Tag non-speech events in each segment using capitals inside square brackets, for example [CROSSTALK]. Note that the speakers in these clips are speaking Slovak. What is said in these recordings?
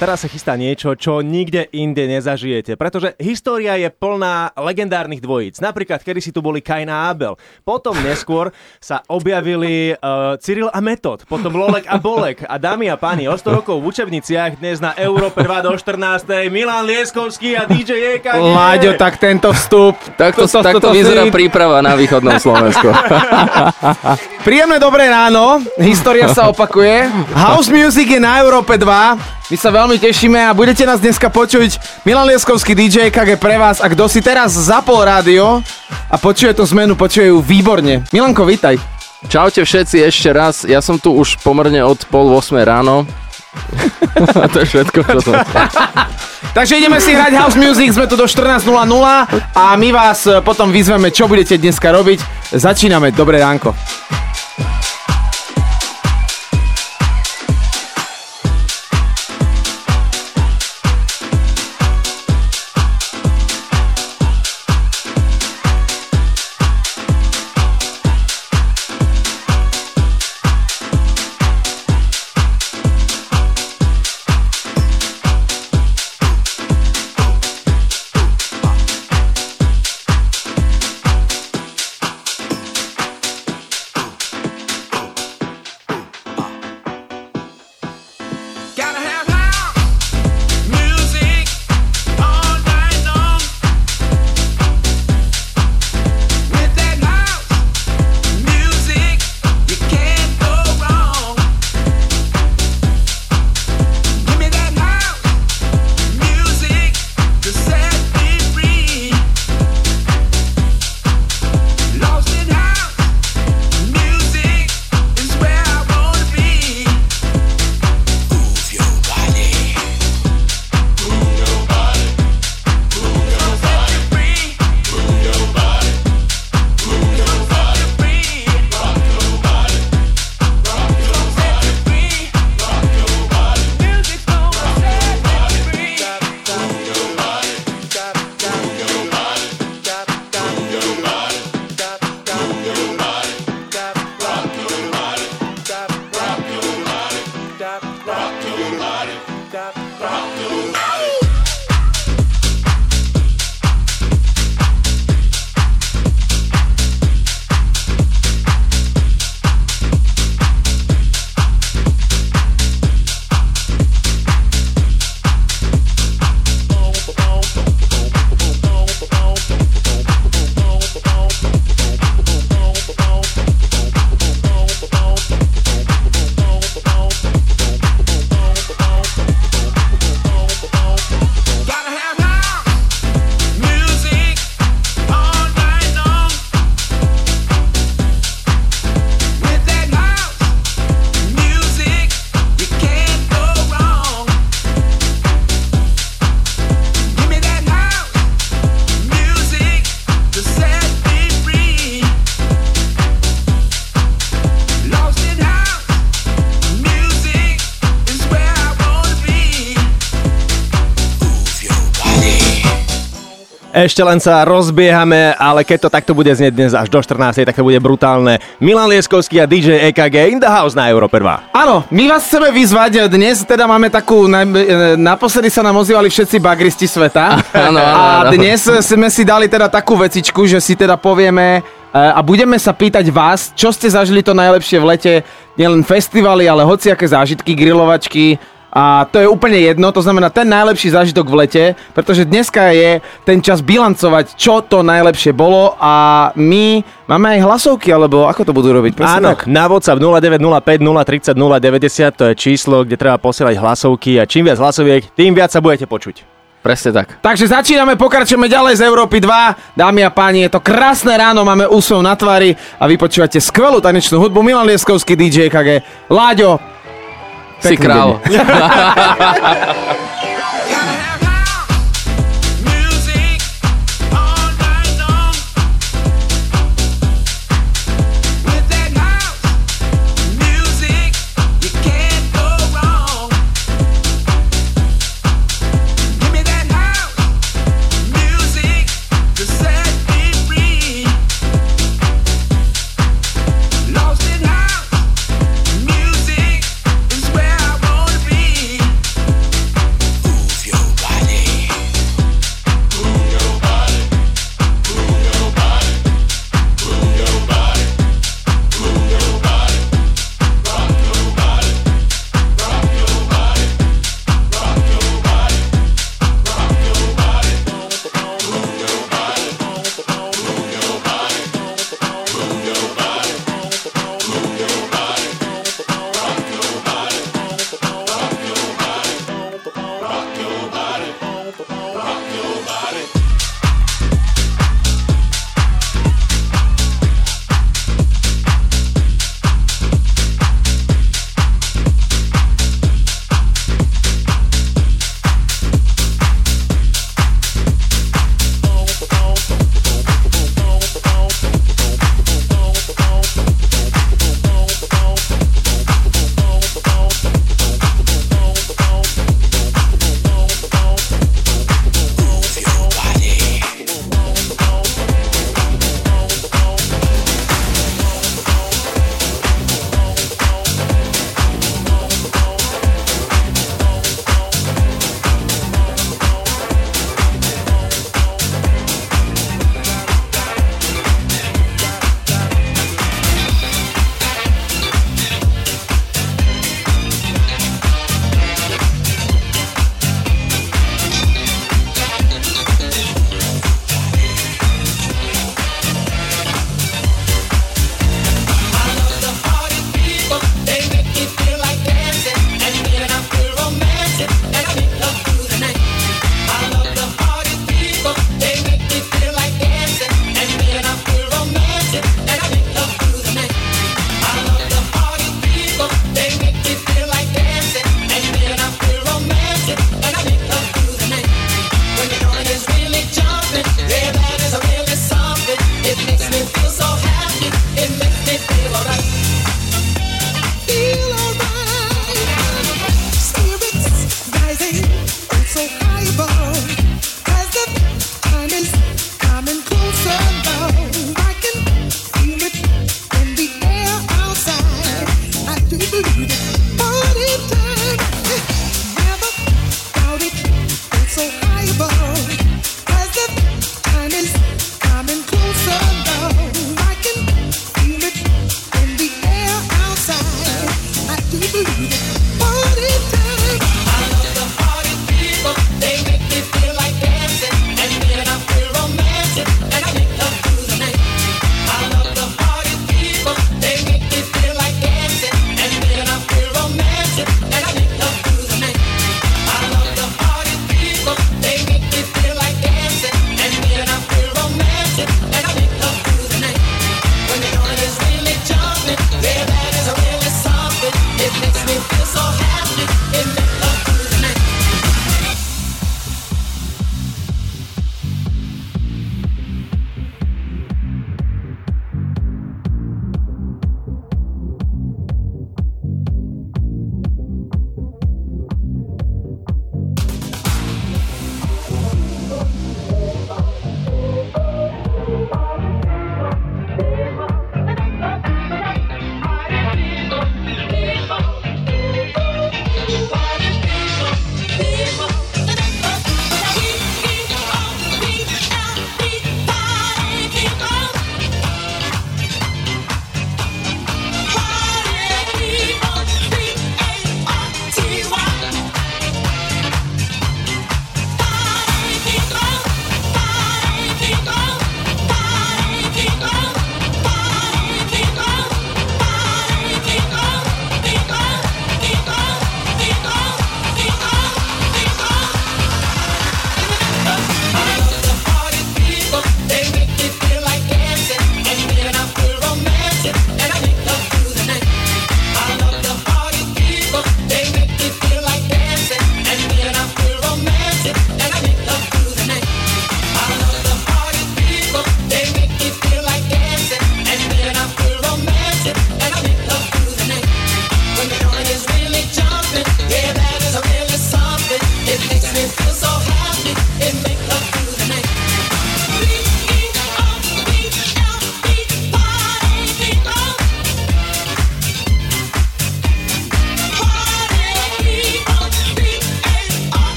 Teraz sa chystá niečo, čo nikde inde nezažijete, pretože história je plná legendárnych dvojíc. Napríklad, kedy si tu boli Kain a Abel. Potom neskôr sa objavili uh, Cyril a Metod, potom Lolek a Bolek. A dámy a páni, o 100 rokov v učebniciach dnes na Európe 2 do 14. Milan Lieskovský a DJ EKG. Láďo, tak tento vstup. Takto, toto- takto toto vyzerá si- príprava na východnom Slovensku. [LAUGHS] Príjemné dobré ráno, história sa opakuje. House Music je na Európe 2. My sa veľmi tešíme a budete nás dneska počuť. Milan Lieskovský DJ KG pre vás a kto si teraz zapol rádio a počuje tú zmenu, počuje ju výborne. Milanko, vítaj. Čaute všetci ešte raz, ja som tu už pomerne od pol 8 ráno. [LAUGHS] A to je všetko, čo som [LAUGHS] Takže ideme si hrať House Music, sme tu do 14.00 a my vás potom vyzveme, čo budete dneska robiť. Začíname, dobré ránko. Ešte len sa rozbiehame, ale keď to takto bude znieť dnes až do 14, tak to bude brutálne. Milan Lieskovský a DJ EKG in the house na Európe 2. Áno, my vás chceme vyzvať. Dnes teda máme takú, na, e, naposledy sa nám ozývali všetci bagristi sveta. [LAUGHS] Áno, A dnes sme si dali teda takú vecičku, že si teda povieme e, a budeme sa pýtať vás, čo ste zažili to najlepšie v lete, nielen festivaly, ale hociaké zážitky, grilovačky, a to je úplne jedno, to znamená ten najlepší zážitok v lete, pretože dneska je ten čas bilancovať, čo to najlepšie bolo a my máme aj hlasovky, alebo ako to budú robiť? Presne Áno, tak. na WhatsApp 0905 030 090, to je číslo, kde treba posielať hlasovky a čím viac hlasoviek, tým viac sa budete počuť. Presne tak. Takže začíname, pokračujeme ďalej z Európy 2. Dámy a páni, je to krásne ráno, máme úsmev na tvári a vy počúvate skvelú tanečnú hudbu. Milan Lieskovský, DJ KG. Láďo, Si [LAUGHS] Pekný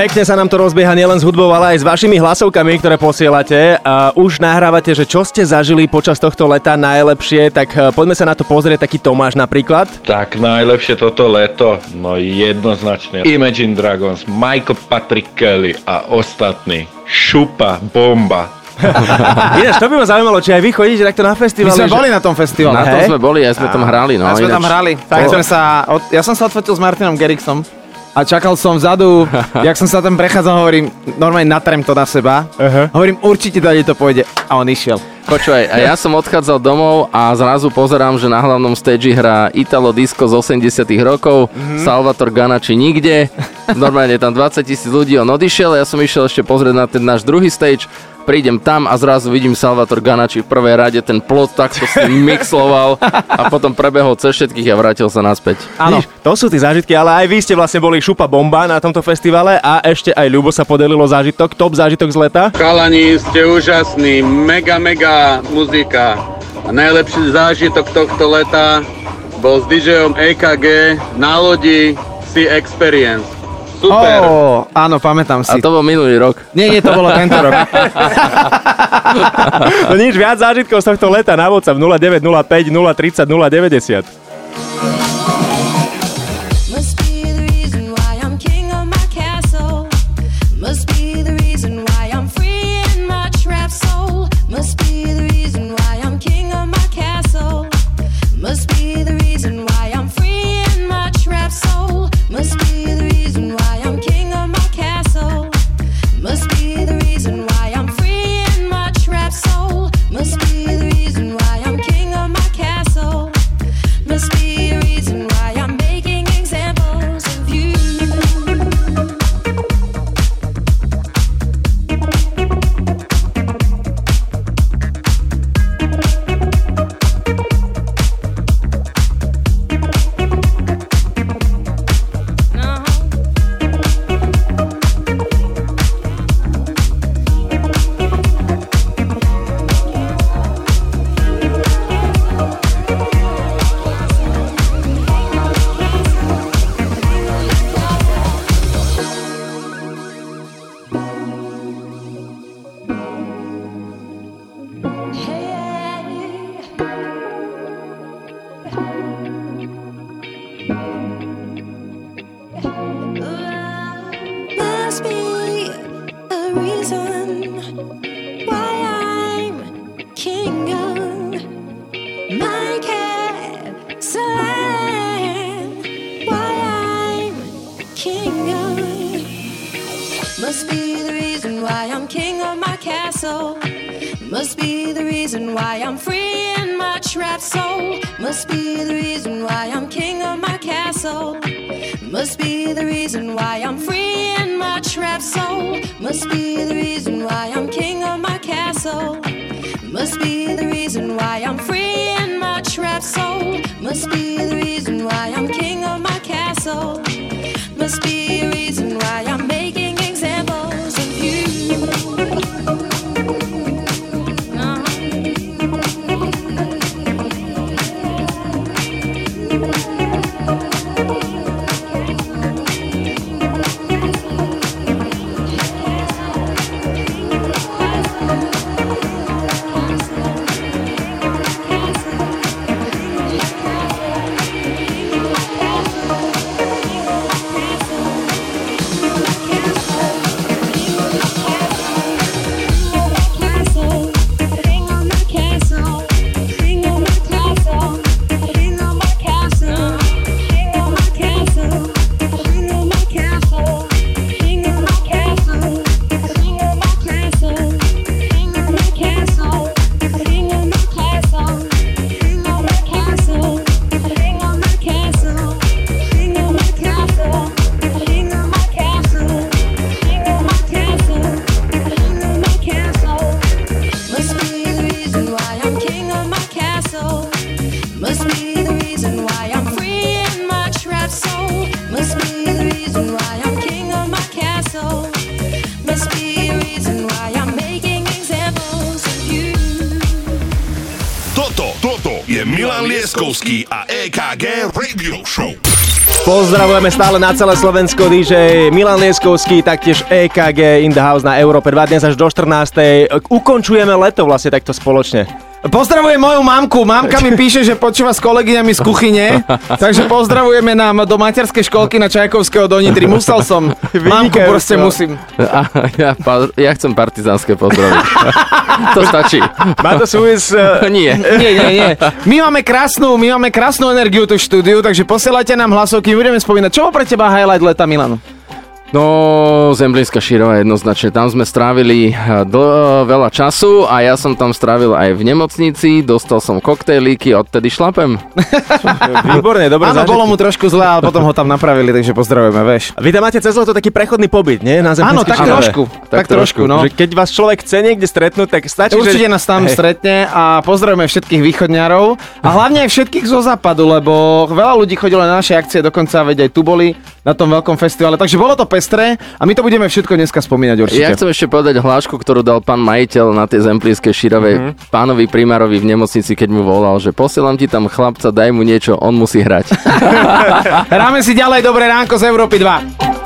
Pekne sa nám to rozbieha nielen s hudbou, ale aj s vašimi hlasovkami, ktoré posielate. A už nahrávate, že čo ste zažili počas tohto leta najlepšie, tak eh, poďme sa na to pozrieť, taký Tomáš napríklad. Tak najlepšie toto leto, no jednoznačne Imagine Dragons, Michael Patrick Kelly a ostatní. Šupa, bomba. [LAUGHS] Ináč, to by ma zaujímalo, či aj vy chodíte takto na My festivaly. sme že- boli na tom festivale. Na tom sme boli, aj sme tam hrali. No, a sme tam ináč- hrali. Tak sme sa, od, ja som sa odfotil s Martinom Geriksom a čakal som vzadu, [LAUGHS] jak som sa tam prechádzal, hovorím, normálne natrem to na seba. Aha. Hovorím, určite tady to pôjde. A on išiel. Počúvaj, a ja som odchádzal domov a zrazu pozerám, že na hlavnom stage hrá Italo Disco z 80 rokov, mm-hmm. Salvator Ganači nikde, normálne tam 20 tisíc ľudí, on odišiel, ja som išiel ešte pozrieť na ten náš druhý stage, prídem tam a zrazu vidím Salvator Ganači v prvej rade, ten plot takto s ním mixloval a potom prebehol cez všetkých a vrátil sa naspäť. Áno. To sú tie zážitky, ale aj vy ste vlastne boli šupa bomba na tomto festivale a ešte aj Ľubo sa podelilo zážitok, top zážitok z leta. Chalani, ste úžasní, mega, mega muzika. A najlepší zážitok tohto leta bol s DJom EKG na lodi Sea Experience. Super. Ó, áno, pamätám A si. to bol minulý rok. Nie, nie, to bolo tento rok. [LAUGHS] No nič, viac zážitkov z tohto leta na WhatsApp 0905 030 090. Why I'm free in my trap soul. Must be the reason why I'm king of my castle. Must be the reason why I'm free in my trap soul. Must be the reason why I'm king of my castle. Must be the reason why I'm free in my trap soul. Must be the reason why I'm king of my castle. Must be a reason why I'm making Pozdravujeme stále na celé Slovensko DJ Milan Lieskovský, taktiež EKG in the house na Európe 2 dnes až do 14. Ukončujeme leto vlastne takto spoločne. Pozdravujem moju mamku. Mamka mi píše, že počúva s kolegyňami z kuchyne, takže pozdravujeme nám do materskej školky na Čajkovského do Nitry. Musel som. [LAUGHS] Mamku proste musím. A ja, pa- ja chcem partizánske pozdraviť. [LAUGHS] to stačí. Má to súvis... eh, [LAUGHS] Nie. Nie, nie, nie. My máme krásnu, my máme krásnu energiu tu v štúdiu, takže posielajte nám hlasovky, budeme spomínať. Čo bol pre teba highlight leta, Milan? No, Zemblínska Šírova jednoznačne. Tam sme strávili eh, dl- veľa času a ja som tam strávil aj v nemocnici, dostal som koktejlíky, odtedy šlapem. [LAUGHS] Výborne, dobre Áno, zážitky. bolo mu trošku zle, ale potom ho tam napravili, takže pozdravujeme, vieš. Vy tam máte cez leto taký prechodný pobyt, nie? Na Áno, tak Šírove. trošku, tak, Tak trošku, no. Že keď vás človek chce niekde stretnúť, tak stačí, Určite že... nás tam Hej. stretne a pozdravujeme všetkých východňarov a hlavne aj všetkých zo západu, lebo veľa ľudí chodilo na naše akcie, dokonca veď aj tu boli na tom veľkom festivale, takže bolo to pestré a my to budeme všetko dneska spomínať určite. Ja chcem ešte povedať hlášku, ktorú dal pán majiteľ na tej Zemplínskej Šírove Mhm. pánovi primárovi v nemocnici, keď mu volal, že posielam ti tam chlapca, daj mu niečo, on musí hrať. [LAUGHS] Hráme si ďalej Dobré ránko z Európy 2.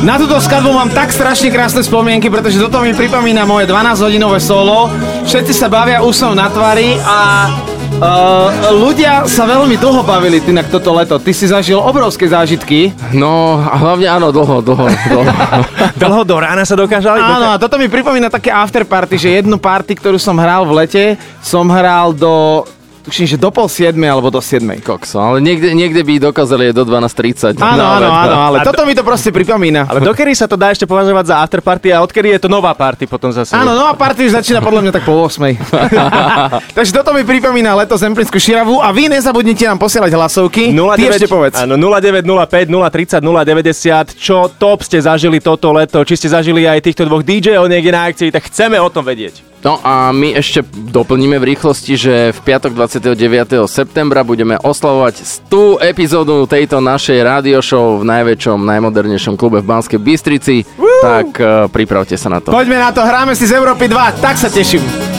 Na túto skladbu mám tak strašne krásne spomienky, pretože toto mi pripomína moje 12-hodinové solo. Všetci sa bavia úsmev na tvári a uh, ľudia sa veľmi dlho bavili inak toto leto. Ty si zažil obrovské zážitky. No, a hlavne áno, dlho, dlho, dlho. [LAUGHS] Dlho do rána sa dokázali? Áno, a toto mi pripomína také afterparty, že jednu party, ktorú som hral v lete, som hral do tuším, že do pol siedmej alebo do siedmej. Kokso, ale niekde, niekde by dokázali aj do 12.30. Áno, No, áno, áno, ale A toto mi to proste pripomína. Ale dokedy sa to dá ešte považovať za afterparty a odkedy je to nová party potom zase? Áno, nová party už začína podľa mňa tak po 8. [LAUGHS] Takže toto mi pripomína leto Zemplínsku Širavu a vy nezabudnite nám posielať hlasovky. Ty ešte povedz. Áno, 0905 030 090. Čo top ste zažili toto leto? Či ste zažili aj týchto dvoch DJ-ov niekde na akcii, tak chceme o tom vedieť. No a my ešte doplníme v rýchlosti, že v piatok 29. septembra budeme oslavovať 100 epizódu tejto našej radio show v najväčšom, najmodernejšom klube v Banskej Bystrici. Tak uh, pripravte sa na to. Poďme na to, hráme si z Európy 2, tak sa teším.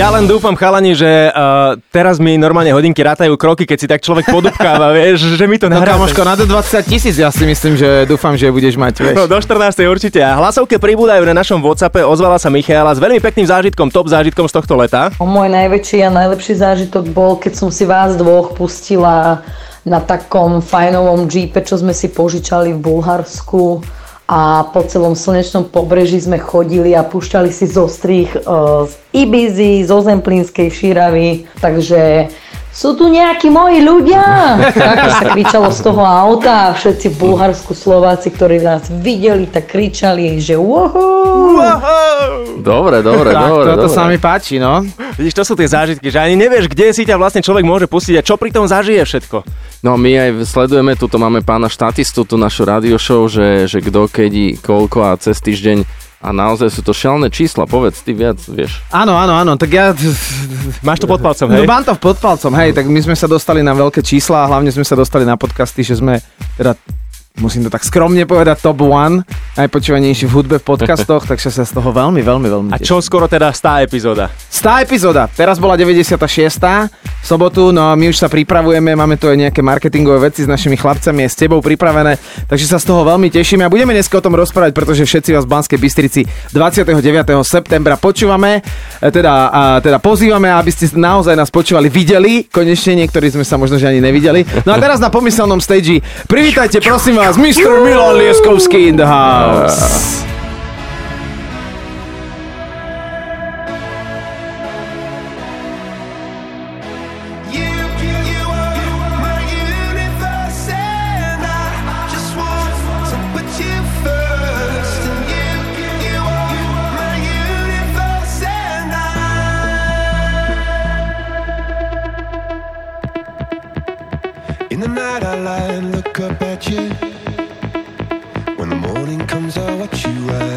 Ja len dúfam, chalani, že uh, teraz mi normálne hodinky rátajú kroky, keď si tak človek podupkáva, [LAUGHS] vieš, že mi to No nahrá. kamoško, na do 20 tisíc ja si myslím, že dúfam, že budeš mať, vieš. No, do 14. určite. A hlasovke pribúdajú na našom WhatsAppe. Ozvala sa Michaela s veľmi pekným zážitkom, top zážitkom z tohto leta. Môj najväčší a najlepší zážitok bol, keď som si vás dvoch pustila na takom fajnovom jeepe, čo sme si požičali v Bulharsku a po celom slnečnom pobreží sme chodili a púšťali si zo strých e, z Ibizy, zo Zemplínskej Širavy, takže sú tu nejakí moji ľudia? Takto sa kričalo z toho auta a všetci v Bulharsku Slováci, ktorí nás videli, tak kričali, že wow. Dobre, dobre, tak, dobre. toto dobre. sa mi páči, no. Vidíš, to sú tie zážitky, že ani nevieš, kde si ťa vlastne človek môže pustiť a čo pri tom zažije všetko. No my aj sledujeme, tuto máme pána štatistu, tú našu radio show, že, že kto kedy, koľko a cez týždeň a naozaj sú to šialné čísla, povedz ty viac, vieš. Áno, áno, áno, tak ja... Máš to pod palcom, No hej? mám to pod palcom, hej, tak my sme sa dostali na veľké čísla a hlavne sme sa dostali na podcasty, že sme teda musím to tak skromne povedať, top one, najpočúvanejší v hudbe v podcastoch, takže sa z toho veľmi, veľmi, veľmi A teším. čo skoro teda stá epizóda? Stá epizóda, teraz bola 96. v sobotu, no a my už sa pripravujeme, máme tu aj nejaké marketingové veci s našimi chlapcami, aj s tebou pripravené, takže sa z toho veľmi tešíme a budeme dneska o tom rozprávať, pretože všetci vás v Banskej Bystrici 29. septembra počúvame, e, teda, a, teda pozývame, aby ste naozaj nás počúvali, videli, konečne niektorí sme sa možno že ani nevideli. No a teraz na pomyselnom stage privítajte prosím vás Mr. Milan Lieskovský in the house. In the night I lie and look up at you. Morning comes, I watch you rise.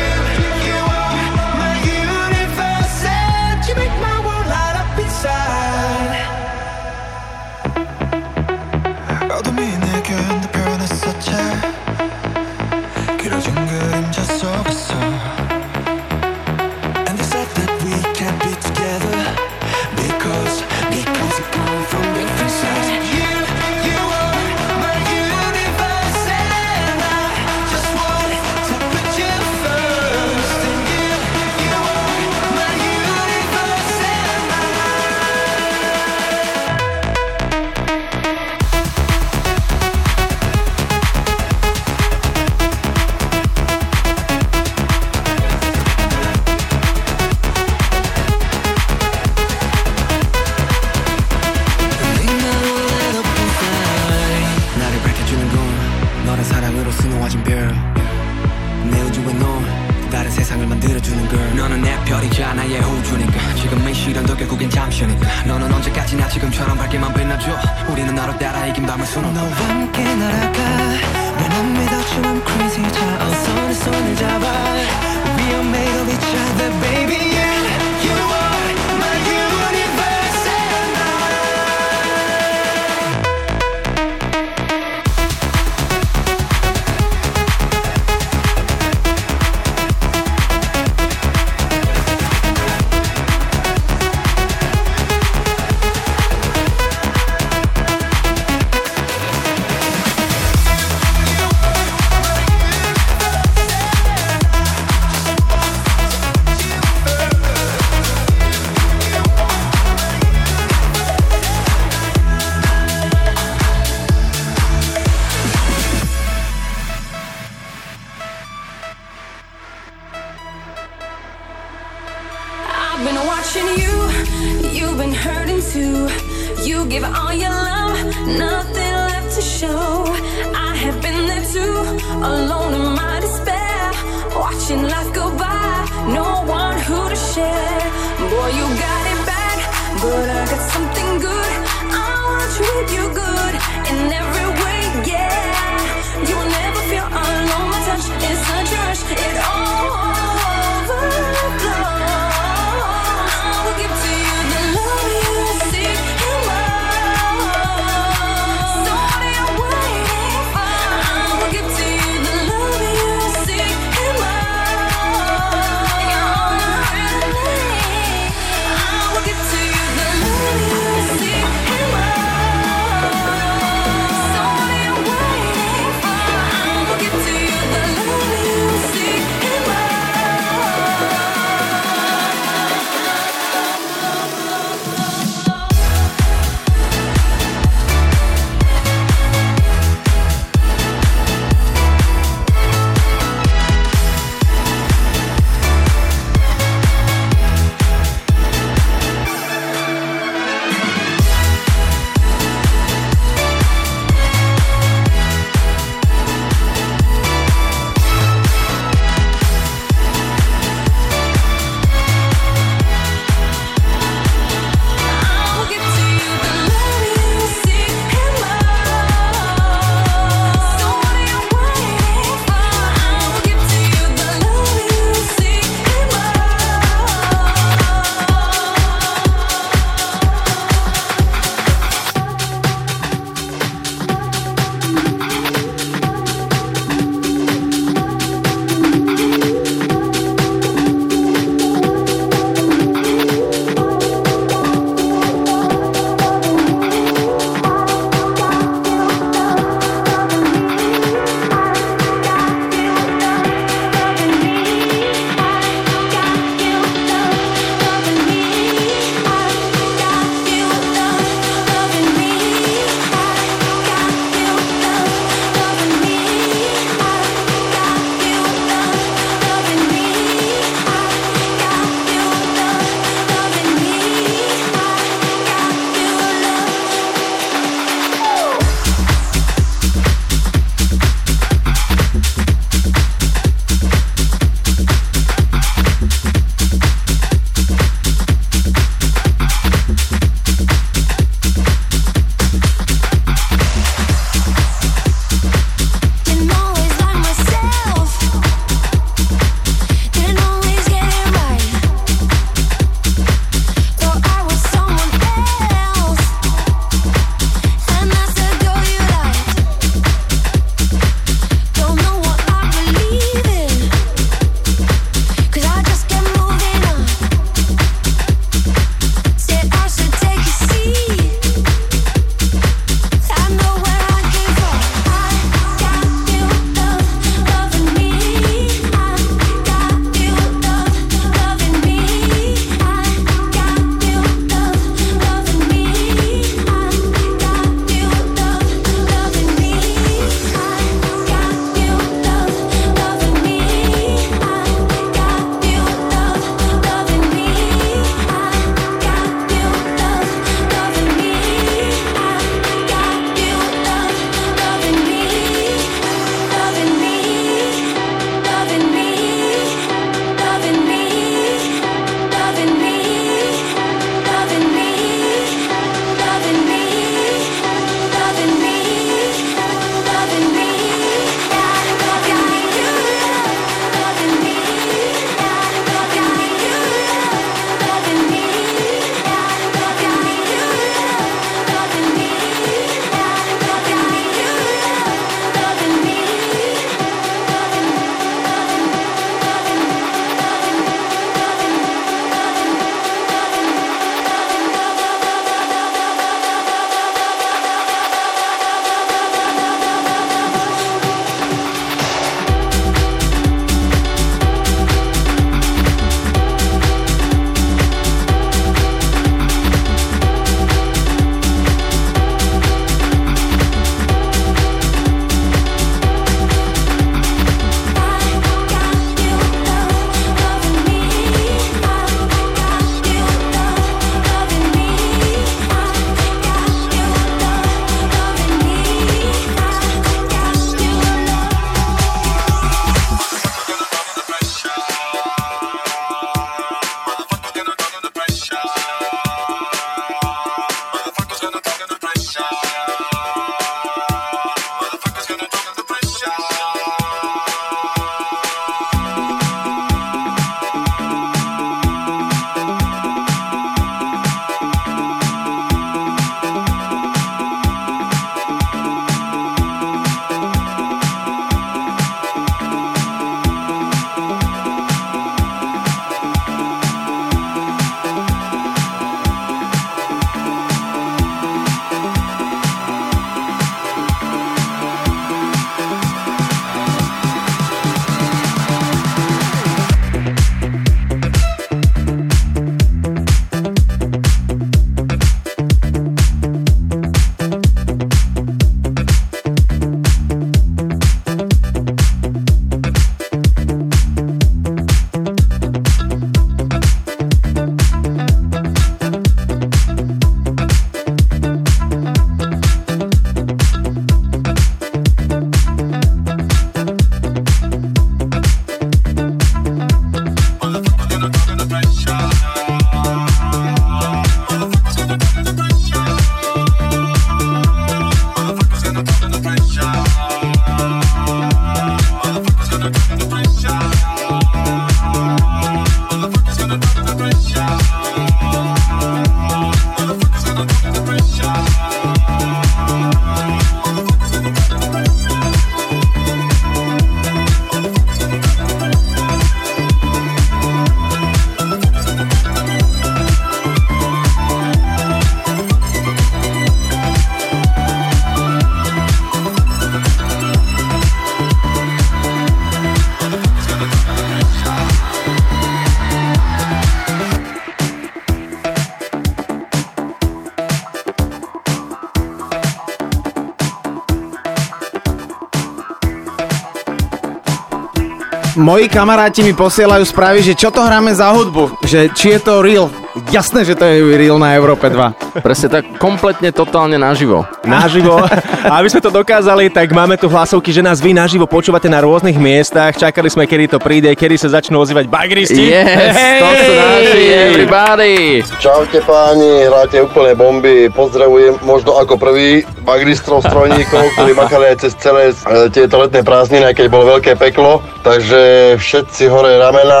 Moji kamaráti mi posielajú správy, že čo to hráme za hudbu, že či je to real. Jasné, že to je real na Európe 2. Presne tak, kompletne, totálne naživo. naživo. [LAUGHS] A aby sme to dokázali, tak máme tu hlasovky, že nás vy naživo počúvate na rôznych miestach. Čakali sme, kedy to príde, kedy sa začnú ozývať bagristi. Yes, to sú naši, everybody. Čaute páni, hráte úplne bomby. Pozdravujem možno ako prvý bagristrov strojníkov, ktorí makali aj cez celé e, tieto letné prázdniny, aj keď bolo veľké peklo. Takže všetci hore ramena,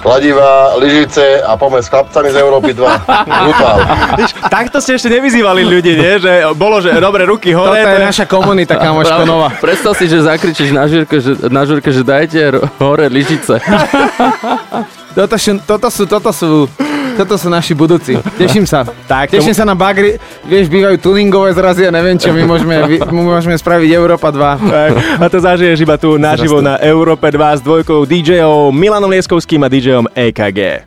kladiva, lyžice a poďme s chlapcami z Európy 2. [LAUGHS] Brutál. Takto ste ešte nevyzývali ľudí, nie? Že bolo, že dobre, ruky Toto hore. je naša komunita, kamoško nová. Predstav si, že zakričíš na žurke, že, na žurke, že dajte hore lyžice. Toto toto sú, toto sú, toto sú naši budúci. Teším sa. Tak, Teším sa na bagry. Vieš, bývajú tuningové zrazy a neviem čo, my môžeme, my môžeme spraviť Európa 2. Tak, a to zažiješ iba tu naživo na Európe 2 s dvojkou DJov Milanom Lieskovským a DJom EKG.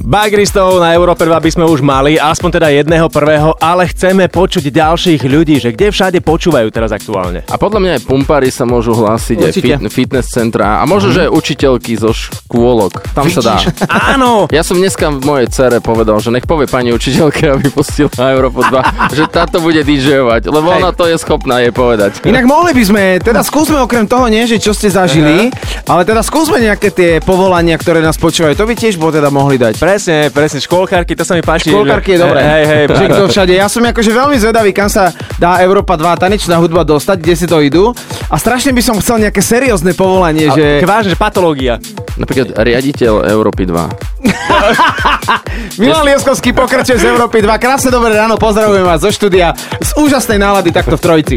Bagristov na Európe 2 by sme už mali, aspoň teda jedného prvého, ale chceme počuť ďalších ľudí, že kde všade počúvajú teraz aktuálne. A podľa mňa aj pumpári sa môžu hlásiť, aj fit, fitness centra a možno, že aj učiteľky zo škôlok. Tam sa dá. Áno! [LAUGHS] Ja som dneska v mojej cere povedal, že nech povie pani učiteľke, aby pustila Európu 2, [LAUGHS] že táto bude DJovať, lebo ona to je schopná jej povedať. Inak mohli by sme, teda skúsme okrem toho, nie, že čo ste zažili, ale teda skúsme nejaké tie povolania, ktoré nás počúvajú. To by tiež bolo teda mohli dať. Presne, presne, škôlkarky, to sa mi páči. Škôlkarky je že- dobré. Hej, hej, že kto všade. Ja som akože veľmi zvedavý, kam sa dá Európa 2 tanečná hudba dostať, kde si to idú. A strašne by som chcel nejaké seriózne povolanie, že... Že... Vážne, že patológia. Napríklad riaditeľ Európy 2. [LAUGHS] Milan Lieskovský pokračuje z Európy 2. Krásne dobré ráno, pozdravujem vás zo štúdia z úžasnej nálady takto v trojici.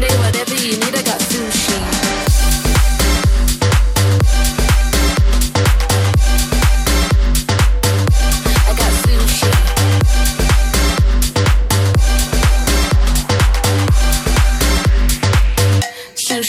Sunday, whatever you need, I got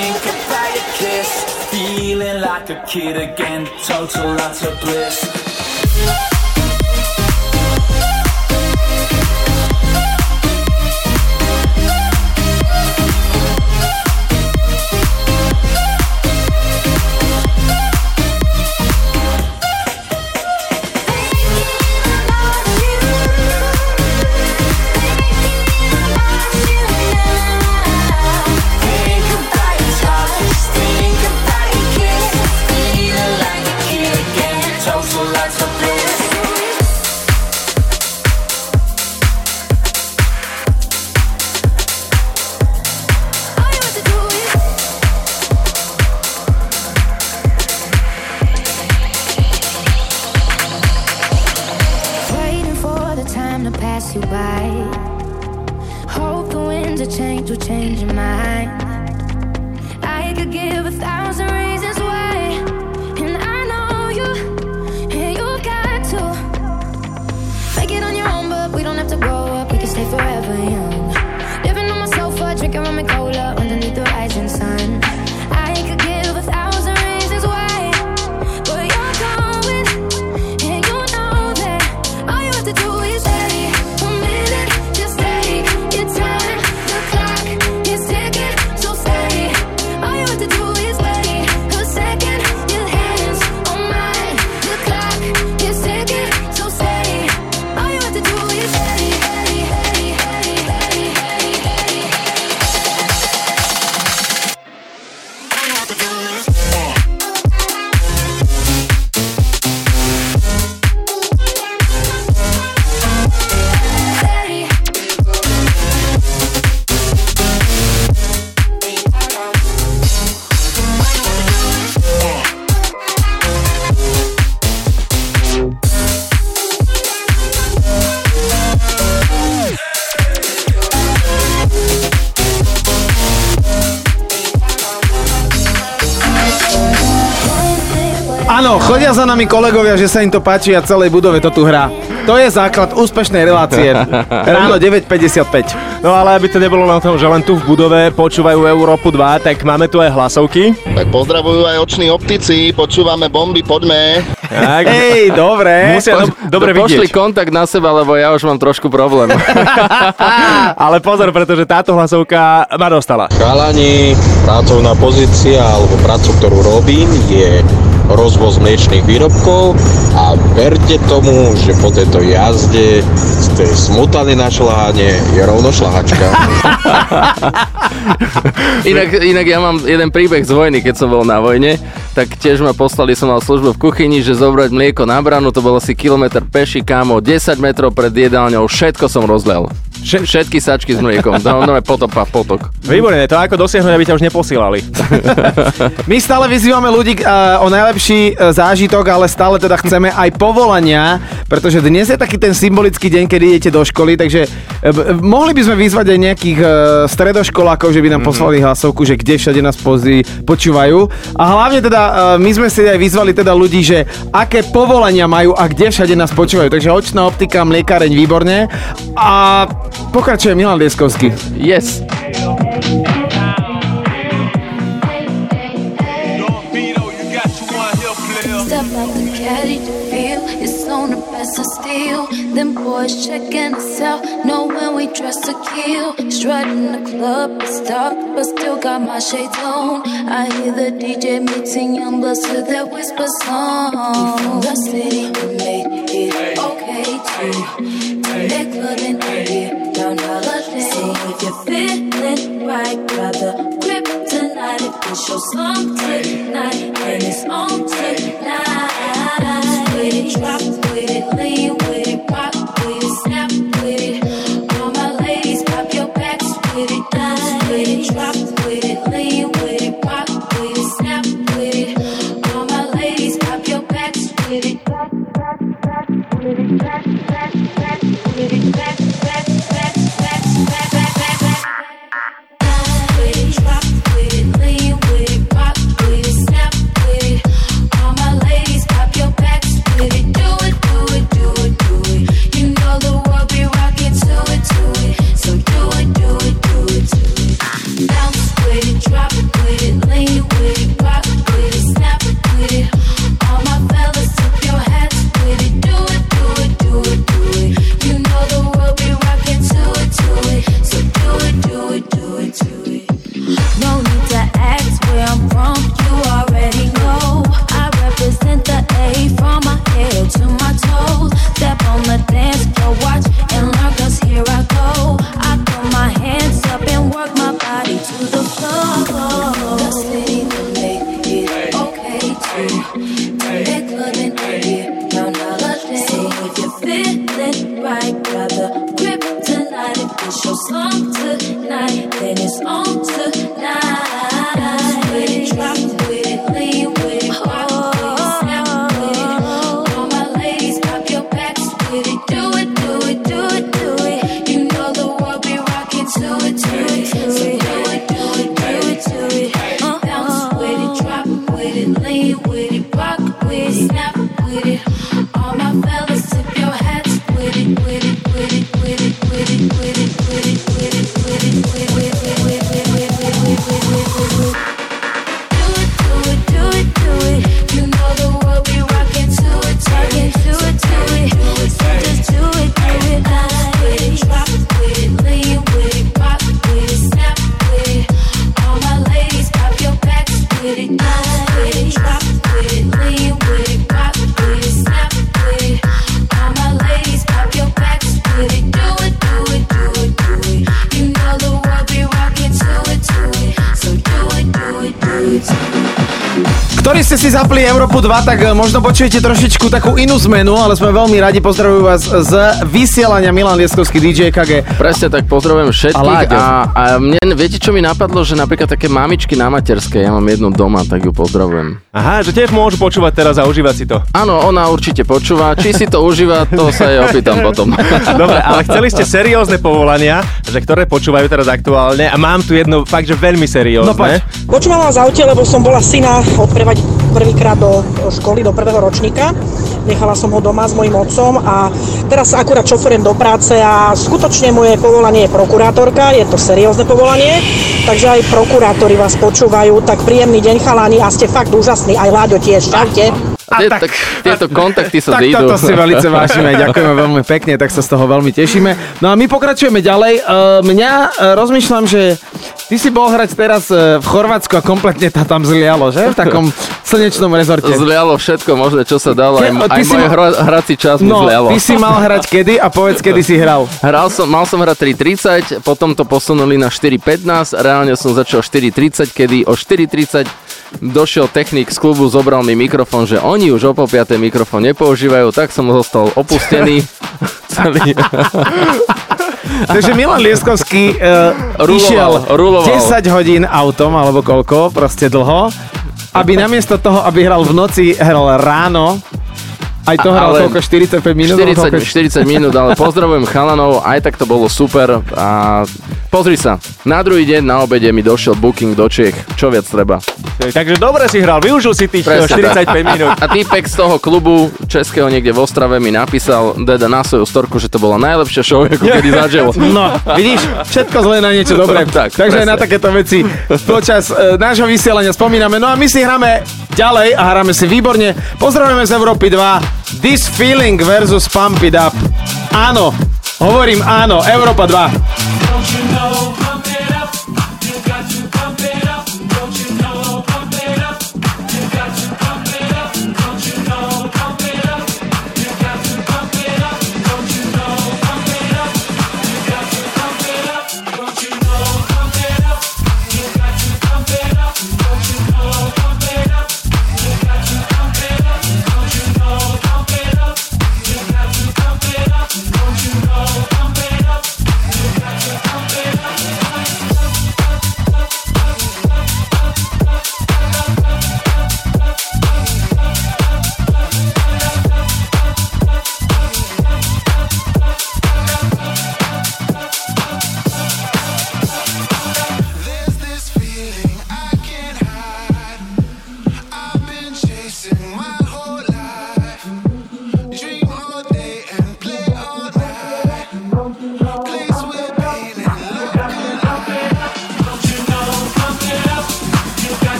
think about your kiss. Feeling like a kid again, total lots of bliss. Nami kolegovia, že sa im to páči a celej budove to tu hrá. To je základ úspešnej relácie. [LAUGHS] Ráno 9.55. No ale aby to nebolo na tom, že len tu v budove počúvajú Európu 2, tak máme tu aj hlasovky. Tak pozdravujú aj oční optici, počúvame bomby, poďme. Tak. Hej, dobre. Musia do, dobre Pošli vidieť. kontakt na seba, lebo ja už mám trošku problém. [LAUGHS] Ale pozor, pretože táto hlasovka ma dostala. Chalani, pracovná pozícia alebo prácu, ktorú robím, je rozvoz mliečných výrobkov a verte tomu, že po tejto jazde z tej smutany na šľahanie je rovno šlahačka. [LAUGHS] Inak, inak ja mám jeden príbeh z vojny, keď som bol na vojne, tak tiež ma poslali, som mal službu v kuchyni, že zobrať mlieko na branu, to bolo asi kilometr peši, kámo, 10 metrov pred jedálňou, všetko som rozlel. Všetky sačky s mliekom, no, no potopa, potok. Výborné, to ako dosiahnuť, aby ťa už neposílali. [LAUGHS] My stále vyzývame ľudí uh, o najlepší uh, zážitok, ale stále teda chceme aj povolania, pretože dnes je taký ten symbolický deň, kedy idete do školy, takže mohli by sme vyzvať aj nejakých uh, stredoškolákov, že by nám poslali hlasovku, že kde všade nás pozí, počúvajú. A hlavne teda uh, my sme si aj vyzvali teda ľudí, že aké povolania majú a kde všade nás počúvajú. Takže očná optika, mliekareň, výborne. A pokračuje Milan Lieskovský. Yes. Step out the caddy to feel it's on the best of steel. Them boys checking us out, know when we dress to kill. Strutting the club, it's dark, but still got my shades on. I hear the DJ mixing young bloods to their whisper song. We from the city, we made it okay to turn their club into year round holiday. So if you're feeling right, the grip tonight. If it's your song tonight, and it's on tonight. It, drop with we ste si zapli Európu 2, tak e, možno počujete trošičku takú inú zmenu, ale sme veľmi radi, pozdravujú vás z vysielania Milan Lieskovský DJ KG. Presne tak, pozdravujem A všetkých Láďo. a, a mne, viete čo mi napadlo, že napríklad také mamičky na materskej, ja mám jednu doma, tak ju pozdravujem. Aha, že tiež môžu počúvať teraz a užívať si to. Áno, ona určite počúva, či si to užíva, to sa jej opýtam potom. [LAUGHS] Dobre, ale chceli ste seriózne povolania, že ktoré počúvajú teraz aktuálne a mám tu jedno fakt, že veľmi seriózne. No poď. Počúvam vás v aute, lebo som bola syna odprevať prvýkrát do školy, do prvého ročníka. Nechala som ho doma s mojim otcom a teraz akurát šoferujem do práce a skutočne moje povolanie je prokurátorka, je to seriózne povolanie, takže aj prokurátori vás počúvajú, tak príjemný deň chalani a ste fakt úžasní, aj Láďo tiež, čaute. Tie, tak, tieto kontakty sa Tak zídu. toto si velice vážime, ďakujeme veľmi pekne, tak sa z toho veľmi tešíme. No a my pokračujeme ďalej. E, Mňa e, rozmýšľam, že ty si bol hrať teraz e, v Chorvátsku a kompletne ta tam zlialo, že? V takom [LAUGHS] slnečnom rezorte. Zlialo všetko možné, čo sa dalo. Aj, aj moje ma- hra, hrací čas mi No, zlialo. ty si mal hrať kedy a povedz, kedy si hral. Hral som, mal som hrať 3.30, potom to posunuli na 4.15, reálne som začal 4.30, kedy o 4.30 došiel technik z klubu, zobral mi mikrofón, že oni už o po 5. mikrofón nepoužívajú, tak som zostal opustený. [LAUGHS] Celý. Takže Milan Lieskovský uh, Ruloval, išiel ruloval. 10 hodín autom, alebo koľko, proste dlho, aby namiesto toho, aby hral v noci, hral ráno. Aj to hral Ale- koľko? 45 minút? 40, Koľko? 40 minút, ale pozdravujem chalanov, aj tak to bolo super a pozri sa, na druhý deň na obede mi došiel booking do Čech, čo viac treba. Takže dobre si hral, využil si tých Presne 45 tak. minút. A týpek z toho klubu českého niekde v Ostrave mi napísal Deda na svoju storku, že to bola najlepšia show, ako [LAUGHS] kedy zažil. No, vidíš, všetko zlé na niečo dobré. Tak, Takže aj presne. na takéto veci počas e, nášho vysielania spomíname. No a my si hráme ďalej a hráme si výborne. Pozdravujeme z Európy 2. This Feeling versus Pump It Up. Áno, hovorím áno, Európa 2.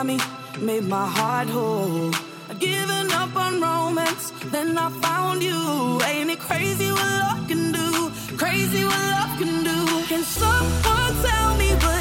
Buy me made my heart whole. I'd given up on romance, then I found you. Ain't it crazy what love can do? Crazy what love can do. Can someone tell me what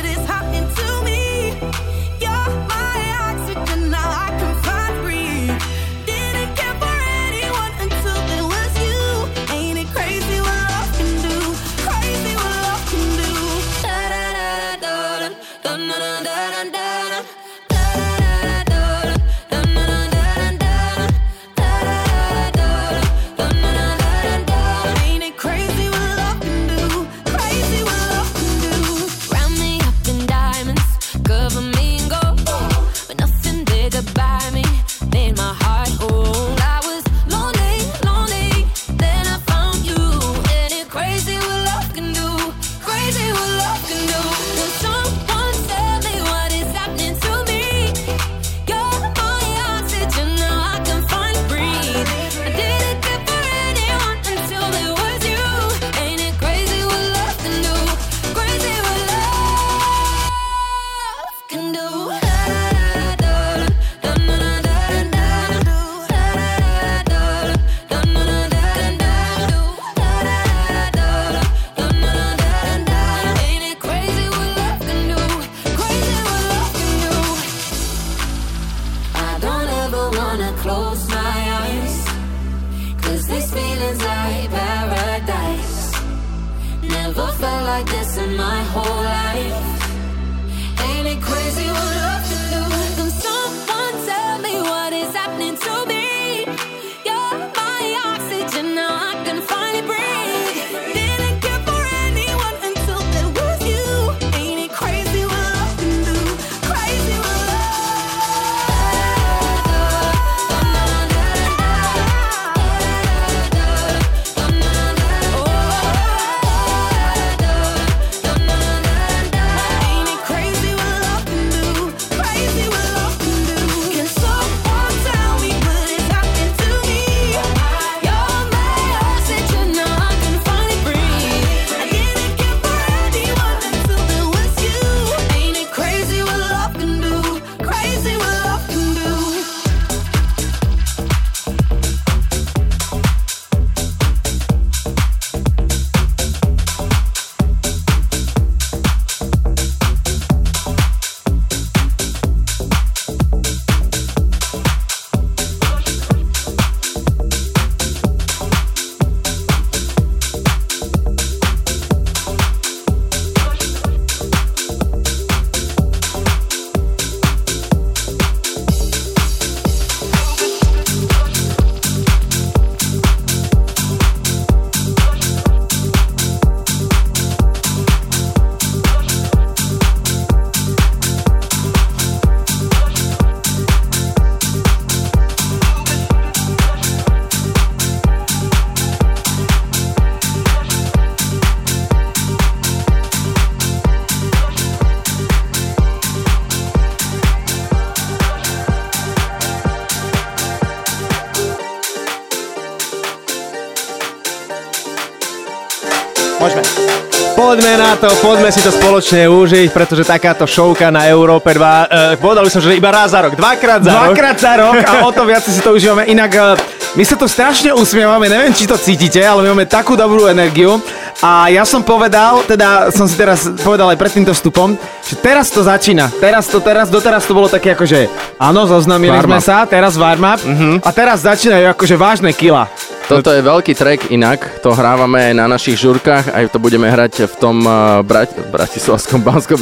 to, poďme si to spoločne užiť, pretože takáto showka na Európe 2, uh, povedal by som, že iba raz za rok, dvakrát za rok. Dvakrát za rok a o to viac si to užívame. Inak eh, my sa tu strašne usmievame, neviem, či to cítite, ale my máme takú dobrú energiu. A ja som povedal, teda som si teraz povedal aj pred týmto vstupom, že teraz to začína. Teraz to, teraz, doteraz to bolo také ako, že áno, zoznamili sme up. sa, teraz warm up Mhm. a teraz začínajú akože vážne kila. Toto je veľký track inak, to hrávame aj na našich žurkách, aj to budeme hrať v tom uh, Brat- Bratislavskom bansko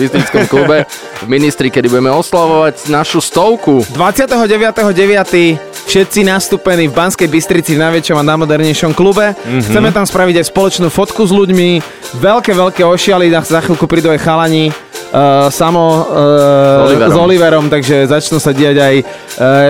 klube v Ministri, kedy budeme oslavovať našu stovku. 29.9. všetci nastúpení v Banskej Bystrici v najväčšom a najmodernejšom klube. Mhm. Chceme tam spraviť aj spoločnú fotku s ľuďmi, veľké, veľké ošialy, za chvíľku prídu aj chalani. Uh, samo uh, S Oliverom. s Oliverom, takže začnú sa diať aj uh,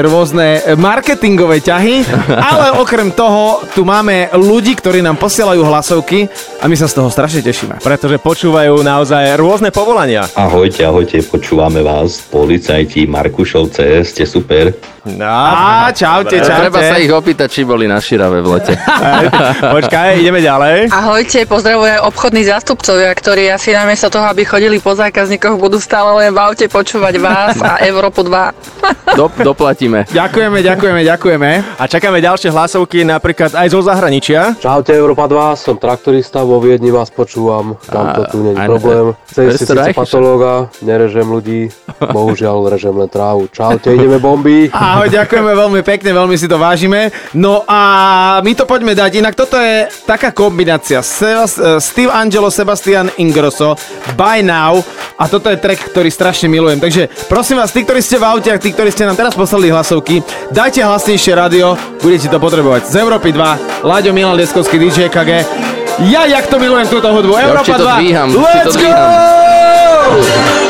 rôzne marketingové ťahy, [LAUGHS] ale okrem toho tu máme ľudí, ktorí nám posielajú hlasovky a my sa z toho strašne tešíme. Pretože počúvajú naozaj rôzne povolania. Ahojte, ahojte, počúvame vás, policajti Markušovce, ste super. No, Á, čaute, čaute. Treba sa ich opýtať, či boli na Širave v lete. [LAUGHS] Počkaj, ideme ďalej. Ahojte, pozdravujem obchodní zástupcovia, ktorí asi namiesto toho, aby chodili po zákazníkoch, budú stále len v aute počúvať vás a Európu 2. Do, doplatíme. Ďakujeme, ďakujeme, ďakujeme. A čakáme ďalšie hlasovky napríklad aj zo zahraničia. Čaute Európa 2, som traktorista, vo Viedni vás počúvam, tam to tu nie je problém. Chcem si síce patológa, nerežem ľudí, bohužiaľ režem len trávu. Čaute, ideme bomby. Ahoj, ďakujeme veľmi pekne, veľmi si to vážime. No a my to poďme dať, inak toto je taká kombinácia. Steve Angelo, Sebastian Ingrosso, By Now a toto je track, ktorý strašne milujem. Takže prosím vás, tí, ktorí ste v aute a tí, ktorí ste nám teraz poslali hlasovky, dajte hlasnejšie rádio, budete to potrebovať. Z Európy 2, Láďo Milan Lieskovský, DJ KG. Ja, jak to milujem túto hudbu. Európa určite to 2, dvíham, určite to let's go!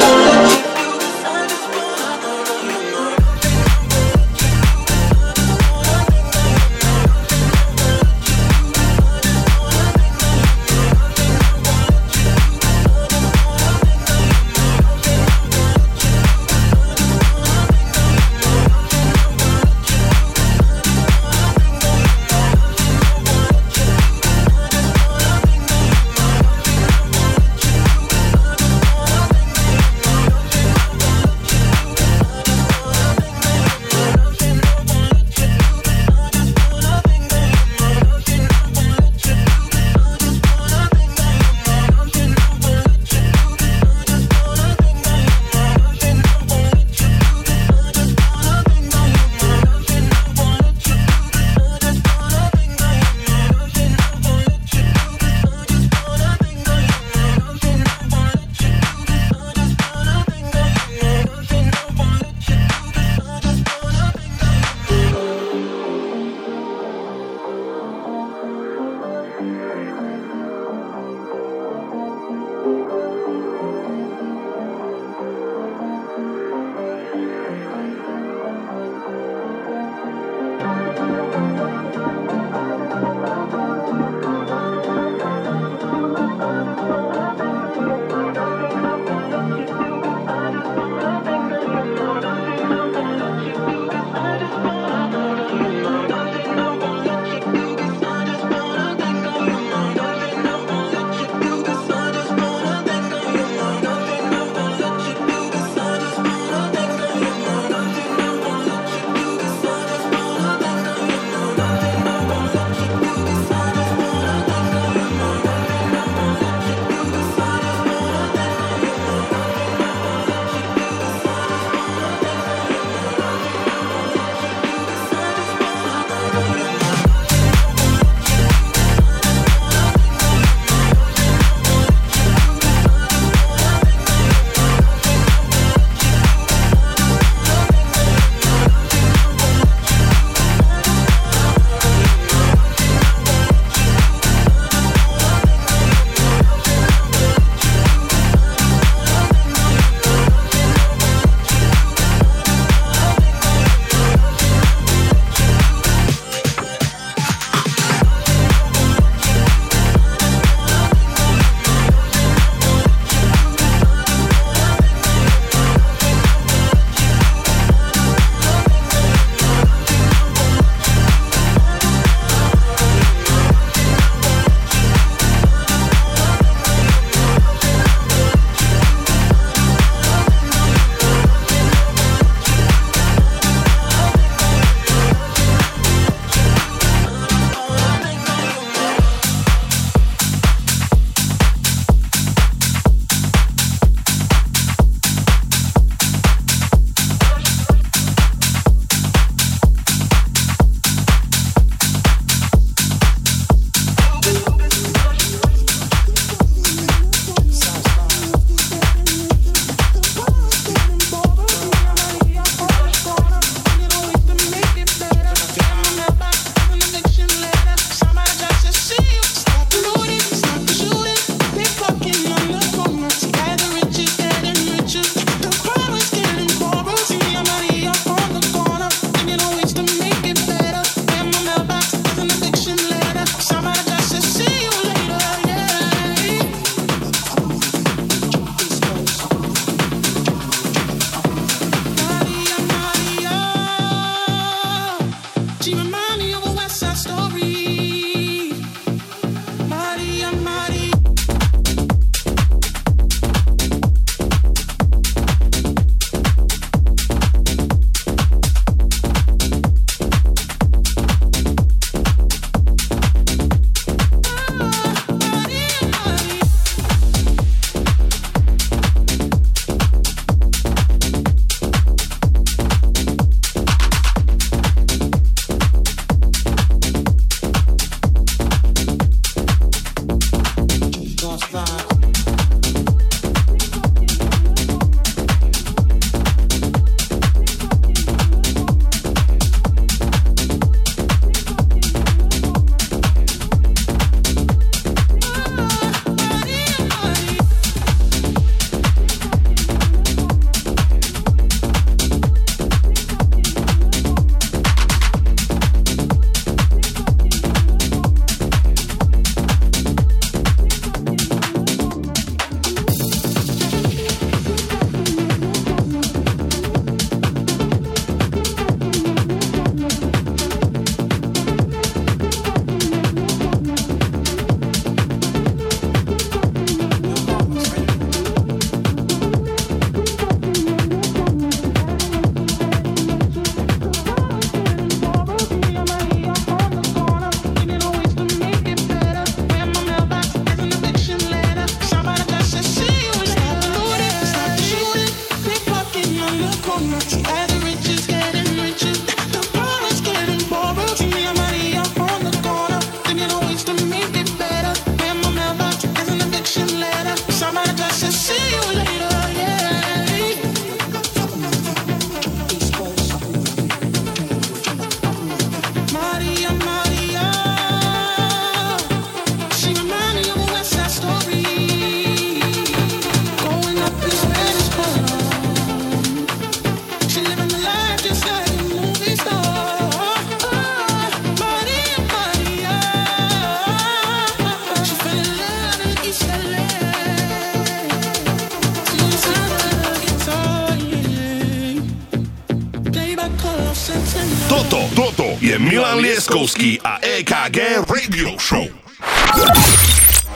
Milan Lieskovský a EKG Radio Show.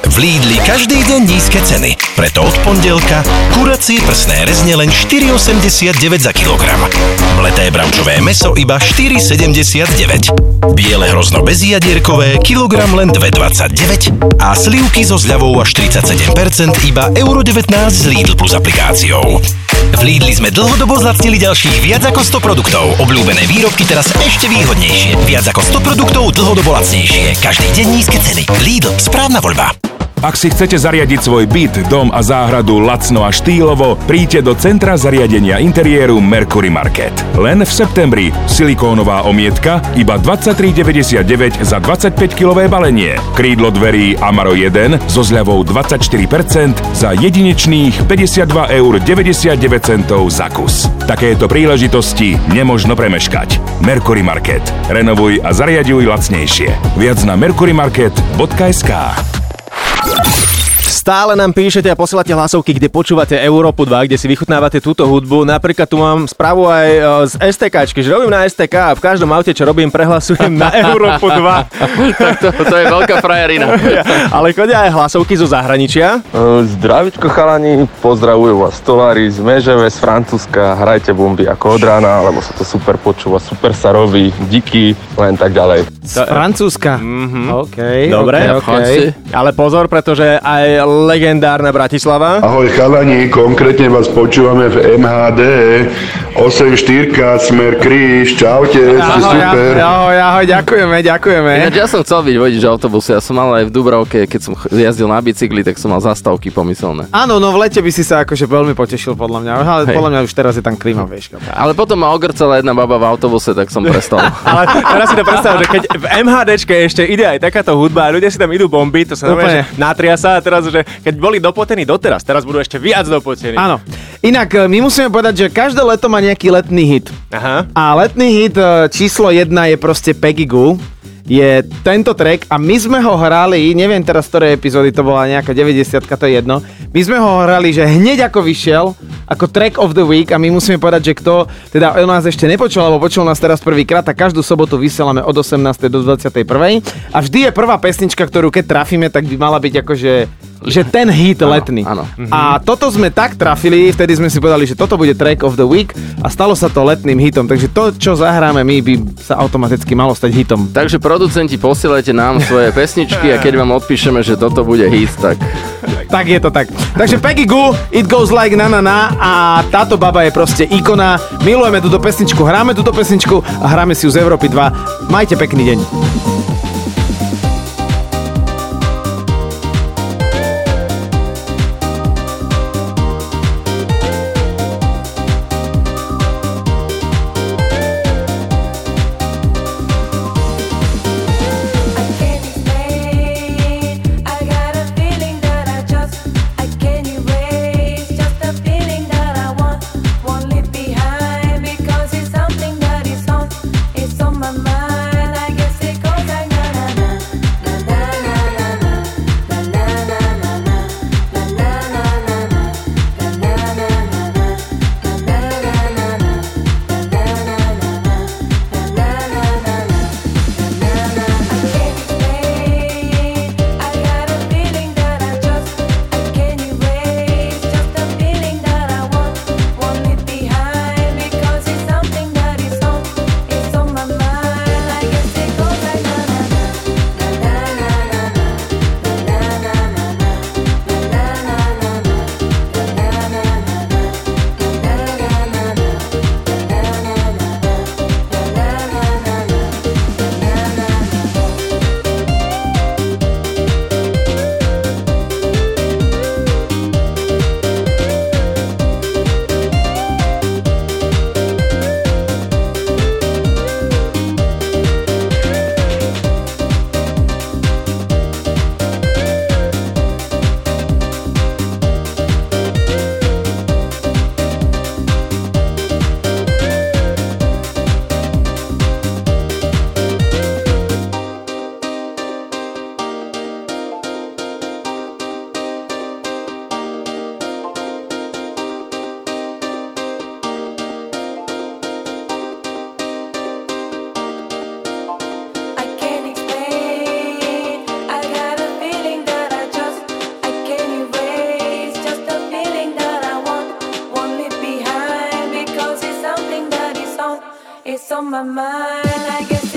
V Lidli každý deň nízke ceny. Preto od pondelka kuracie prsné rezne len 4,89 za kilogram. Mleté bravčové meso iba 4,79. Biele hrozno bezjadierkové kilogram len 2,29 a slivky so zľavou až 37% iba euro 19 z Lidl plus aplikáciou. V Lidli sme dlhodobo zlacnili ďalších viac ako 100 produktov. Obľúbené výrobky teraz ešte výhodnejšie. Viac ako 100 produktov dlhodobo lacnejšie. Každý deň nízke ceny. Lidl, správna voľba. Ak si chcete zariadiť svoj byt, dom a záhradu lacno a štýlovo, príďte do Centra zariadenia interiéru Mercury Market. Len v septembri silikónová omietka iba 23,99 za 25-kilové balenie. Krídlo dverí Amaro 1 so zľavou 24% za jedinečných 52,99 eur za kus. Takéto príležitosti nemožno premeškať. Mercury Market. Renovuj a zariaduj lacnejšie. Viac na mercurymarket.sk Stále nám píšete a posielate hlasovky, kde počúvate Európu 2, kde si vychutnávate túto hudbu. Napríklad tu mám správu aj e, z STKčky, že robím na STK a v každom aute, čo robím, prehlasujem na [LAUGHS] Európu 2. tak to, to je veľká frajerina. [LAUGHS] Ale chodia aj hlasovky zo zahraničia. Zdravičko chalani, pozdravujú vás stolári z Meževe, z Francúzska, hrajte bomby ako od rána, lebo sa to super počúva, super sa robí, díky, len tak ďalej. Z Francúzska. Mhm. OK. Dobre, OK, OK. ale pozor, pretože aj legendárna Bratislava. Ahoj chalani, konkrétne vás počúvame v MHD 84 Smer Kríž, čaute, ste Ahoj, super. ahoj, ahoj, ďakujeme, ďakujeme. Ináč ja som chcel byť vodič autobusu, ja som mal aj v Dubravke, keď som jazdil na bicykli, tak som mal zastávky pomyselné. Áno, no v lete by si sa akože veľmi potešil podľa mňa, ale Hej. podľa mňa už teraz je tam klima, vieš. Ale potom ma ogrcala jedna baba v autobuse, tak som prestal. [LAUGHS] Ale teraz si to predstav, že keď v MHDčke ešte ide aj takáto hudba a ľudia si tam idú bomby, to sa znamená, že natria sa a teraz, že keď boli dopotení doteraz, teraz budú ešte viac dopotení. Áno. Inak e, my musíme povedať, že každé leto má nejaký letný hit. Aha. A letný hit e, číslo jedna je proste Peggy Goo. Je tento track a my sme ho hrali, neviem teraz, z ktorej epizódy to bola nejaká 90 to je jedno. My sme ho hrali, že hneď ako vyšiel, ako track of the week a my musíme povedať, že kto teda o nás ešte nepočul, alebo počul nás teraz prvýkrát, tak každú sobotu vysielame od 18. do 21. A vždy je prvá pesnička, ktorú keď trafíme, tak by mala byť akože že ten hit Áno, letný. áno. A toto sme tak trafili, vtedy sme si povedali, že toto bude track of the week a stalo sa to letným hitom. Takže to, čo zahráme my, by sa automaticky malo stať hitom. Takže producenti, posielajte nám svoje [LAUGHS] pesničky a keď vám odpíšeme, že toto bude hit, tak Tak je to tak. Takže Peggy Goo, It Goes Like Na Na Na a táto baba je proste ikona. Milujeme túto pesničku, hráme túto pesničku a hráme si ju z Európy 2. Majte pekný deň. It's on my mind, I guess.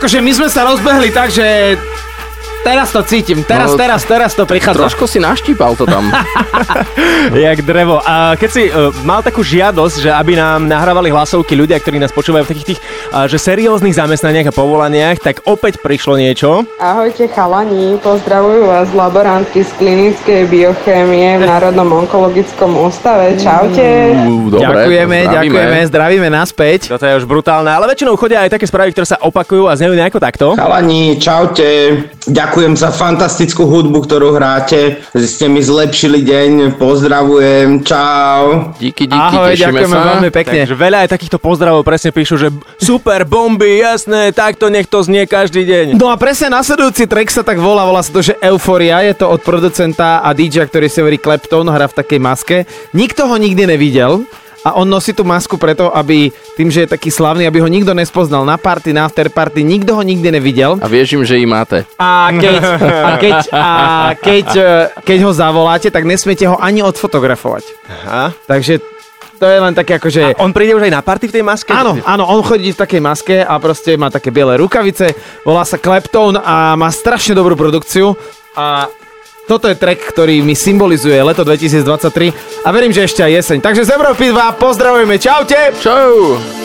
Akože my sme sa rozbehli tak, že teraz to cítim, teraz, No, teraz, teraz to prichádza. Trošku si naštípal to tam. [LAUGHS] Jak drevo. A keď si uh, mal takú žiadosť, že aby nám nahrávali hlasovky ľudia, ktorí nás počúvajú v takých tých, že serióznych zamestnaniach a povolaniach, tak opäť prišlo niečo. Ahojte chalani, pozdravujú vás laborantky z klinickej biochémie v Národnom onkologickom ústave. Čaute. ďakujeme, ďakujeme, zdravíme naspäť. Toto je už brutálne, ale väčšinou chodia aj také správy, ktoré sa opakujú a znejú nejako takto. Chalani, čaute. Ďakujem za fantastickú hudbu, ktorú hráte. Ste mi zlepšili deň. Pozdravujem. Čau. Díky, Ahoj, ďakujeme veľmi pekne. Takže veľa aj takýchto pozdravov presne píšu, že super bomby, jasné, takto nech to znie každý deň. No a presne nasledujúci track sa tak volá, volá sa to, že Euphoria, je to od producenta a DJ, ktorý si hovorí Clapton, hrá v takej maske. Nikto ho nikdy nevidel a on nosí tú masku preto, aby tým, že je taký slavný, aby ho nikto nespoznal na party, na afterparty, nikto ho nikdy nevidel. A vieš im, že im máte. A keď, a keď, a keď, e, keď ho zavoláte, tak nesmiete ho ani odfotografovať. Aha. Takže to je len také ako, že... A on príde už aj na party v tej maske? Áno, áno, on chodí v takej maske a proste má také biele rukavice, volá sa Clapton a má strašne dobrú produkciu a toto je track, ktorý mi symbolizuje leto 2023 a verím, že ešte aj jeseň. Takže z Európy 2 pozdravujeme, čaute! Čau!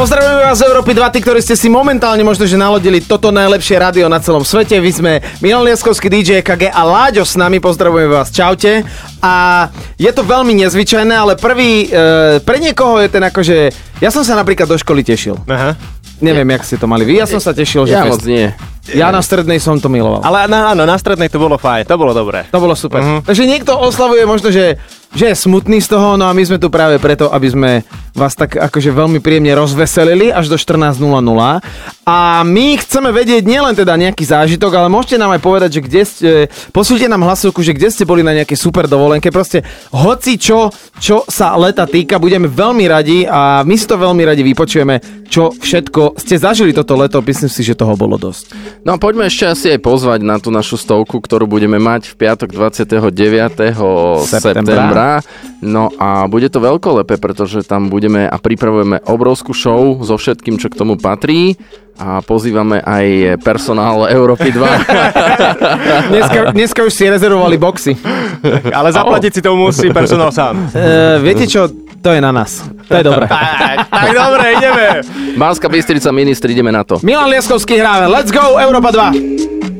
Pozdravujeme vás z Európy 2, tí, ktorí ste si momentálne možno, že nalodili toto najlepšie rádio na celom svete. Vy sme Milan Lieskovský DJ KG a Láďo s nami, pozdravujeme vás, čaute. A je to veľmi nezvyčajné, ale prvý, e, pre niekoho je ten akože, ja som sa napríklad do školy tešil. Aha. Neviem, jak ste to mali vy, ja som sa tešil, že Ja fest- moc nie. Ja na strednej som to miloval. Ale na, áno, na strednej to bolo fajn, to bolo dobré. To bolo super. Mhm. Takže niekto oslavuje možno, že, že je smutný z toho, no a my sme tu práve preto, aby sme vás tak akože veľmi príjemne rozveselili až do 14.00. A my chceme vedieť nielen teda nejaký zážitok, ale môžete nám aj povedať, že kde ste, posúďte nám hlasovku, že kde ste boli na nejakej super dovolenke. Proste hoci čo, čo sa leta týka, budeme veľmi radi a my si to veľmi radi vypočujeme, čo všetko ste zažili toto leto. Myslím si, že toho bolo dosť. No a poďme ešte asi aj pozvať na tú našu stovku, ktorú budeme mať v piatok 29. Septembra. septembra. No a bude to veľkolepé, pretože tam budeme a pripravujeme obrovskú show so všetkým, čo k tomu patrí a pozývame aj personál Európy 2. [LAUGHS] Dneska, dneska už si rezervovali boxy. Ale zaplatiť si to musí personál sám. Uh, [LAUGHS] viete čo, to je na nás. To je dobré. tak, tak dobre, ideme. Banská Bystrica, ministri, ideme na to. Milan Lieskovský hráve. Let's go, Európa 2.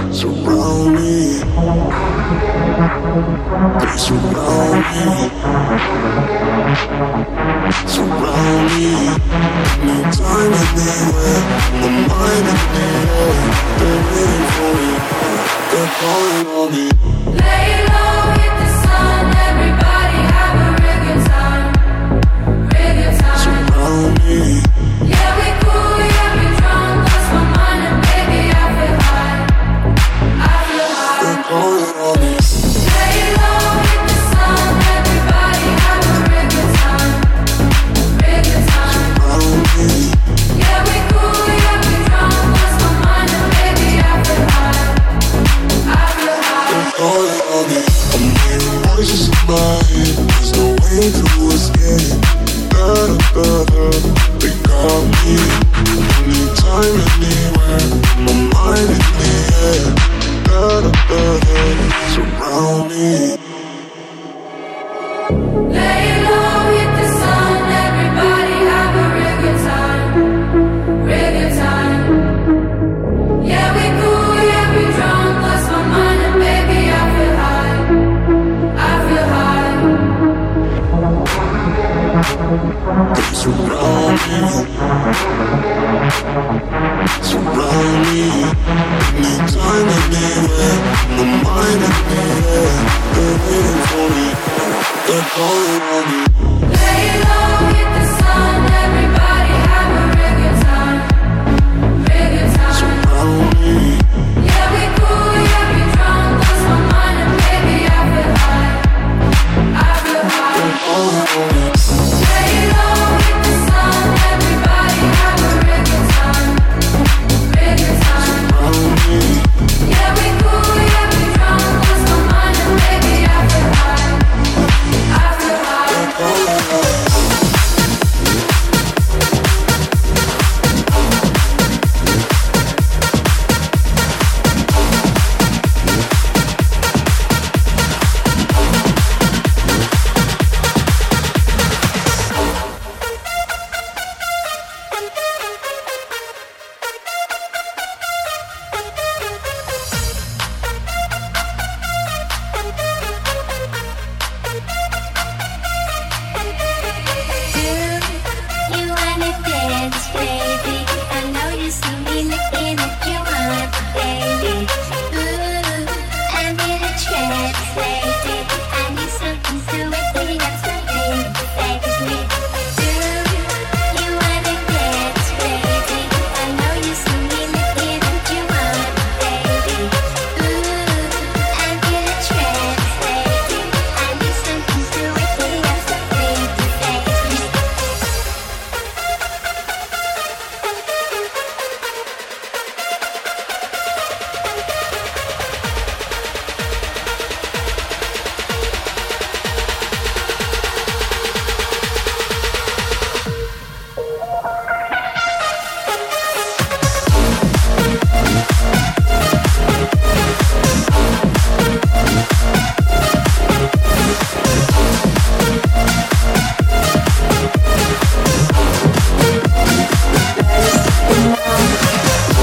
surround me. They surround me. Surround me. Time the mind. They're waiting for me. They're calling me. Lay low,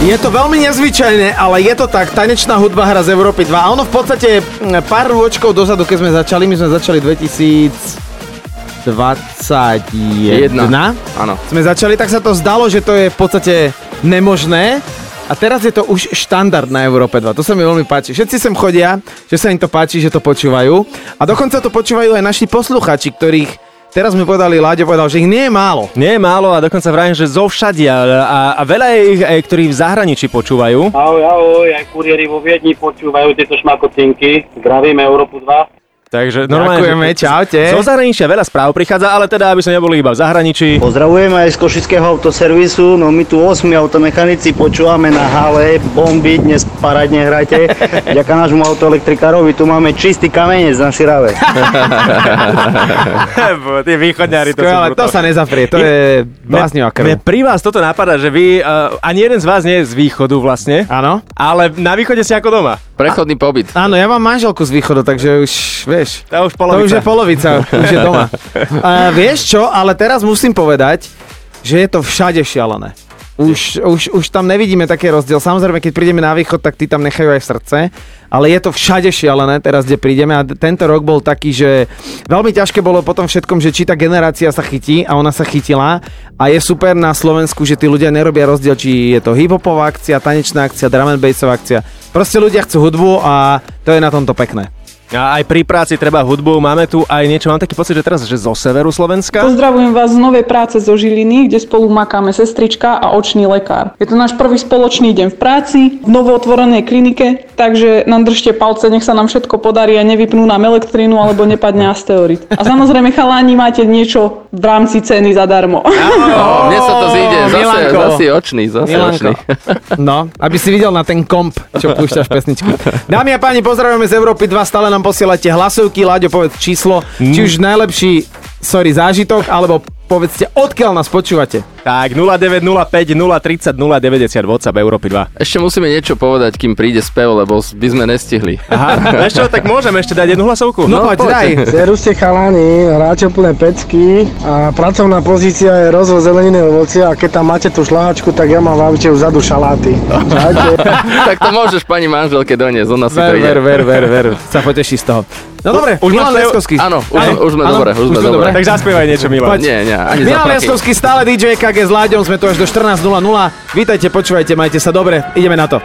Je to veľmi nezvyčajné, ale je to tak, tanečná hudba hra z Európy 2. A ono v podstate pár rôčkov dozadu, keď sme začali, my sme začali 2021. Jedna. Áno. Sme začali, tak sa to zdalo, že to je v podstate nemožné. A teraz je to už štandard na Európe 2. To sa mi veľmi páči. Všetci sem chodia, že sa im to páči, že to počúvajú. A dokonca to počúvajú aj naši posluchači, ktorých Teraz mi povedali, Láďo povedal, že ich nie je málo. Nie je málo a dokonca vrajím, že zo všadia a, a veľa je ich aj, ktorí v zahraničí počúvajú. Ahoj, ahoj, aj kuriéri vo Viedni počúvajú tieto šmakocinky. Zdravíme Európu 2. Takže normálne, Ďakujeme, že- čaute. Zo zahraničia veľa správ prichádza, ale teda, aby sme neboli iba v zahraničí. Pozdravujem aj z Košického autoservisu, no my tu 8 automechanici počúvame na hale, bomby, dnes parádne hrajte. [LAUGHS] Ďaká nášmu autoelektrikárovi, tu máme čistý kamenec na Širave. [LAUGHS] Tie východňári to Skvelé, sú to sa nezaprie, to je bláznivá Mne krv. pri vás toto napadá, že vy, uh, ani jeden z vás nie je z východu vlastne. Áno. Ale na východe ste ako doma. Prechodný pobyt. Áno, ja mám manželku z východu, takže už, vieš, To už to polovica. už je polovica, už je doma. [LAUGHS] A vieš čo, ale teraz musím povedať, že je to všade šialené. Už, už, už tam nevidíme také rozdiel. Samozrejme, keď prídeme na východ, tak tí tam nechajú aj srdce, ale je to všade šialené teraz, kde prídeme a tento rok bol taký, že veľmi ťažké bolo potom všetkom, že či tá generácia sa chytí a ona sa chytila a je super na Slovensku, že tí ľudia nerobia rozdiel, či je to hip-hopová akcia, tanečná akcia, drum and bassová akcia. Proste ľudia chcú hudbu a to je na tomto pekné. A aj pri práci treba hudbu. Máme tu aj niečo, mám taký pocit, že teraz, že zo severu Slovenska. Pozdravujem vás z novej práce zo Žiliny, kde spolu makáme sestrička a očný lekár. Je to náš prvý spoločný deň v práci, v novootvorenej klinike, takže nám držte palce, nech sa nám všetko podarí a nevypnú nám elektrínu alebo nepadne asteroid. A samozrejme chalani máte niečo v rámci ceny zadarmo. Oh, mne sa to zíde. Zase, Milanko. zase očný, zase Milanko. očný. [LAUGHS] No, aby si videl na ten komp, čo púšťaš pesničky. Dámy a páni, pozdravujeme z Európy 2, stále nám posielate hlasovky, Láďo, povedz číslo, či už najlepší, sorry, zážitok, alebo povedzte, odkiaľ nás počúvate. Tak, 0905 030 090 WhatsApp Európy 2. Ešte musíme niečo povedať, kým príde spev, lebo by sme nestihli. Aha, [LAUGHS] čo, tak môžeme ešte dať jednu hlasovku? No, poď, daj. [LAUGHS] Seruste chalani, hráte úplné pecky a pracovná pozícia je rozvoz zeleniny a ovocia a keď tam máte tú šlahačku, tak ja mám v aute vzadu šaláty. [LAUGHS] Tak to môžeš pani manželke doniesť, ona si to Ver, ide. ver, ver, ver, ver, sa poteší z toho. No dobre, Už Milan? Leskovský. Áno, už, Áno, už sme áno, dobre, už sme dobre. Tak zaspievaj niečo, Milan. Nie, nie, ani Milan. Leskovský, stále DJ KG s Láďom, sme tu až do 14.00. Vítajte, počúvajte, majte sa dobre, ideme na to.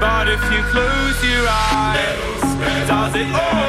But if you close your eyes, does it almost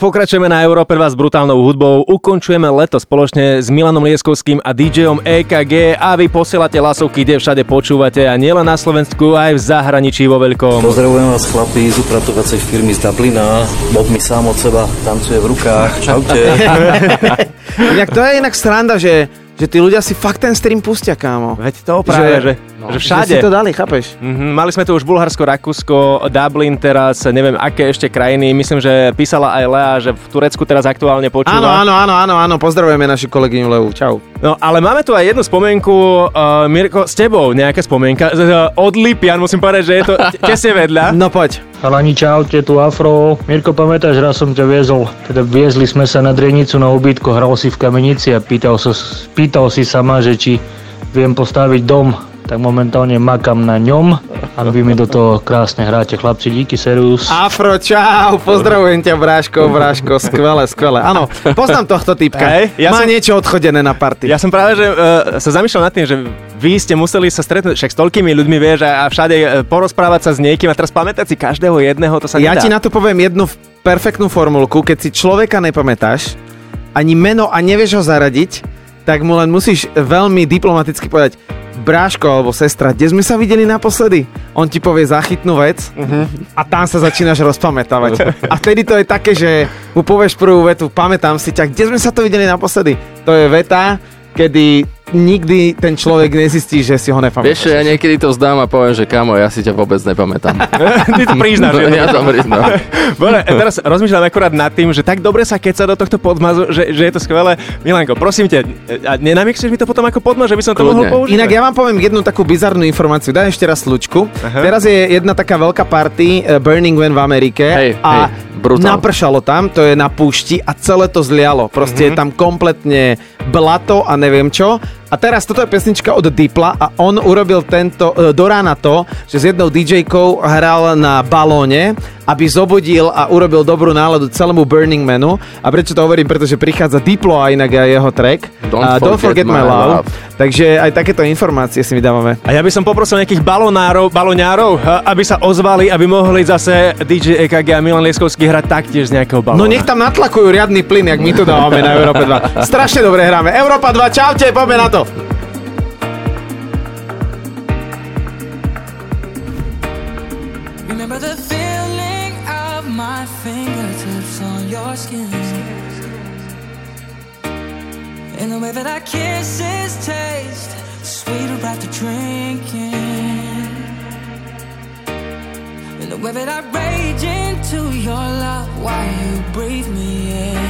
pokračujeme na Európe 2 s brutálnou hudbou. Ukončujeme leto spoločne s Milanom Lieskovským a DJom EKG a vy posielate hlasovky, kde všade počúvate a nielen na Slovensku, aj v zahraničí vo veľkom. Pozdravujem vás chlapi z upratovacej firmy z Dublina. Bob mi sám od seba tancuje v rukách. Čaute. [LAUGHS] Inak to je inak sranda, že, že tí ľudia si fakt ten stream pustia, kámo. Veď to práve, že, že všade. Že si to dali, chápeš? Mhm, mali sme tu už Bulharsko, Rakúsko, Dublin teraz, neviem aké ešte krajiny. Myslím, že písala aj Lea, že v Turecku teraz aktuálne počúva. Áno, áno, áno, áno, áno, pozdravujeme naši kolegyňu Leu, čau. No, ale máme tu aj jednu spomienku, uh, Mirko, s tebou nejaká spomienka. Z- Od Lipian, musím povedať, že je to te- tesne vedľa. No poď. Chalani, čaute, tu Afro. Mirko, pamätáš, raz som ťa viezol, teda viezli sme sa na Drenicu na ubytko, hral si v kamenici a pýtal, sa, pýtal si sa ma, že či viem postaviť dom, tak momentálne makam na ňom a vy mi do toho krásne hráte, chlapci, díky, serius. Afro, čau, pozdravujem ťa, Bráško, Bráško, skvelé, skvelé. Áno, poznám tohto typka. Hej, ja Má som- niečo odchodené na party. Ja som práve, že uh, sa zamýšľal nad tým, že vy ste museli sa stretnúť však s toľkými ľuďmi, vieš, a, a všade uh, porozprávať sa s niekým a teraz pamätať si každého jedného, to sa Ja nedá. ti na to poviem jednu perfektnú formulku. Keď si človeka nepamätáš, ani meno a nevieš ho zaradiť, tak mu len musíš veľmi diplomaticky povedať Bráško alebo sestra, kde sme sa videli naposledy? On ti povie záchytnú vec a tam sa začínaš rozpamätávať. A vtedy to je také, že mu povieš prvú vetu, pamätám si ťa, kde sme sa to videli naposledy? To je veta, kedy nikdy ten človek nezistí, že si ho nepamätáš. Vieš, ja niekedy to vzdám a poviem, že kamo, ja si ťa vôbec nepamätám. [LAUGHS] Ty to priznáš. [LAUGHS] že? Ja to priznám. Dobre, teraz rozmýšľam akurát nad tým, že tak dobre sa keca do tohto podmazu, že, že je to skvelé. Milanko, prosím ťa, a nenamixuješ mi to potom ako podmaz, že by som to mohol použiť? Inak ja vám poviem jednu takú bizarnú informáciu. Daj ešte raz slučku. Aha. Teraz je jedna taká veľká party eh, Burning Man v Amerike Hej, a hej, brutál. napršalo tam, to je na púšti a celé to zlialo. Proste Mhm. je tam kompletne blato a neviem čo. A teraz toto je pesnička od Dipla a on urobil tento, e, do rána to, že s jednou DJ-kou hral na balóne, aby zobudil a urobil dobrú náladu celému Burning Manu. A prečo to hovorím? Pretože prichádza Diplo a inak aj jeho track. Don't A Don't forget forget my my love. love. Takže aj takéto informácie si vydávame. A ja by som poprosil nejakých balonárov, baloňárov, ha, aby sa ozvali, aby mohli zase DJ EKG a Milan Lieskovský hrať taktiež z nejakého balóna. No nech tam natlakujú riadny plyn, jak my tu dávame na Európe 2. Strašne dobre hráme. Európa 2, čaute, poďme na to. Remember the feeling of my fingertips on your skin. And the way that our kisses taste sweeter after drinking. And the way that I rage into your love while you breathe me in.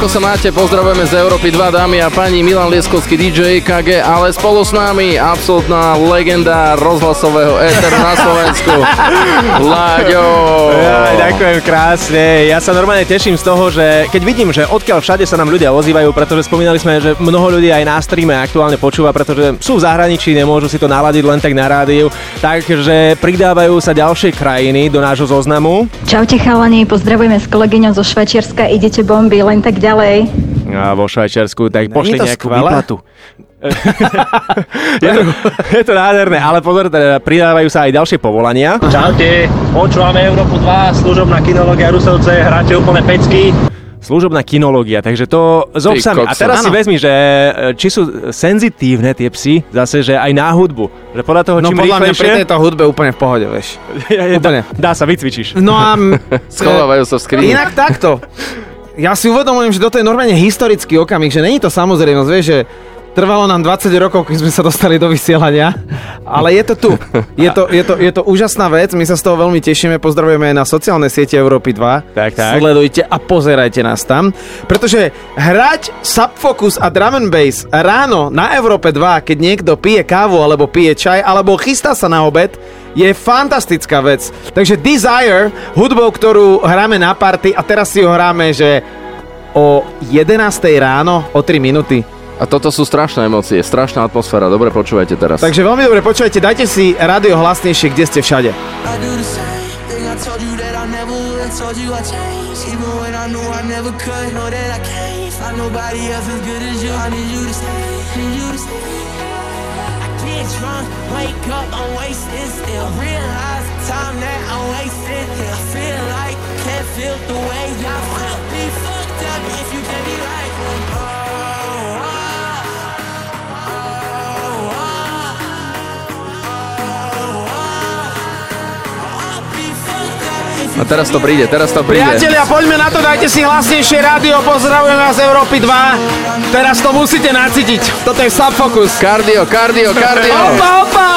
Ako sa máte? Pozdravujeme z Európy 2 dámy a páni Milan Lieskovský DJ KG, ale spolu s nami absolútna legenda rozhlasového éteru na Slovensku. [LAUGHS] Láďo! Ja, ďakujem krásne. Ja sa normálne teším z toho, že keď vidím, že odkiaľ všade sa nám ľudia ozývajú, pretože spomínali sme, že mnoho ľudí aj na streame aktuálne počúva, pretože sú v zahraničí, nemôžu si to naladiť len tak na rádiu, takže pridávajú sa ďalšie krajiny do nášho zoznamu. Čaute chalani, pozdravujeme s kolegyňou zo Švajčiarska, idete bomby, len tak ďalej. A vo Švajčiarsku, tak pošli nejakú výplatu. [LAUGHS] je, to, je to nádherné, ale pozor, teda pridávajú sa aj ďalšie povolania. Čaute, počúvame Európu 2, služobná kinológia Rusovce, hráte úplne pecky. Služobná kinológia, takže to s obsami. A teraz si Áno. vezmi, že e, či sú senzitívne tie psy, zase, že aj na hudbu. Že podľa toho, No čím podľa mňa pri rýchlejšie, tejto hudbe úplne v pohode, vieš. [LAUGHS] je, úplne. Dá, dá sa, vycvičíš. No a... [LAUGHS] Schovávajú sa v skrini. Inak takto. Ja si uvedomujem, že toto je normálne historický okamih, že není to samozrejmosť, vieš, že trvalo nám 20 rokov, keď sme sa dostali do vysielania, ale je to tu. Je to, je to, je to úžasná vec, my sa z toho veľmi tešíme, pozdravujeme aj na sociálne siete Európy 2. Tak, tak. Sledujte a pozerajte nás tam, pretože hrať Subfocus a Drum and Bass ráno na Európe 2, keď niekto pije kávu alebo pije čaj alebo chystá sa na obed, je fantastická vec. Takže Desire, hudbou, ktorú hráme na party a teraz si ho hráme, že o 11 ráno, o 3 minúty. A toto sú strašné emócie, strašná atmosféra. Dobre, počúvajte teraz. Takže veľmi dobre počúvajte, dajte si rádio hlasnejšie, kde ste všade. Drunk, wake up, I'm wasted still. Realize the time that I'm wasted. I feel like can't feel the way I feel. A teraz to príde, teraz to príde. Priatelia, poďme na to, dajte si hlasnejšie rádio, pozdravujem vás z Európy 2. Teraz to musíte nacítiť. Toto je Subfocus. Kardio, kardio, kardio. Opa, opa!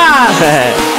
[LAUGHS]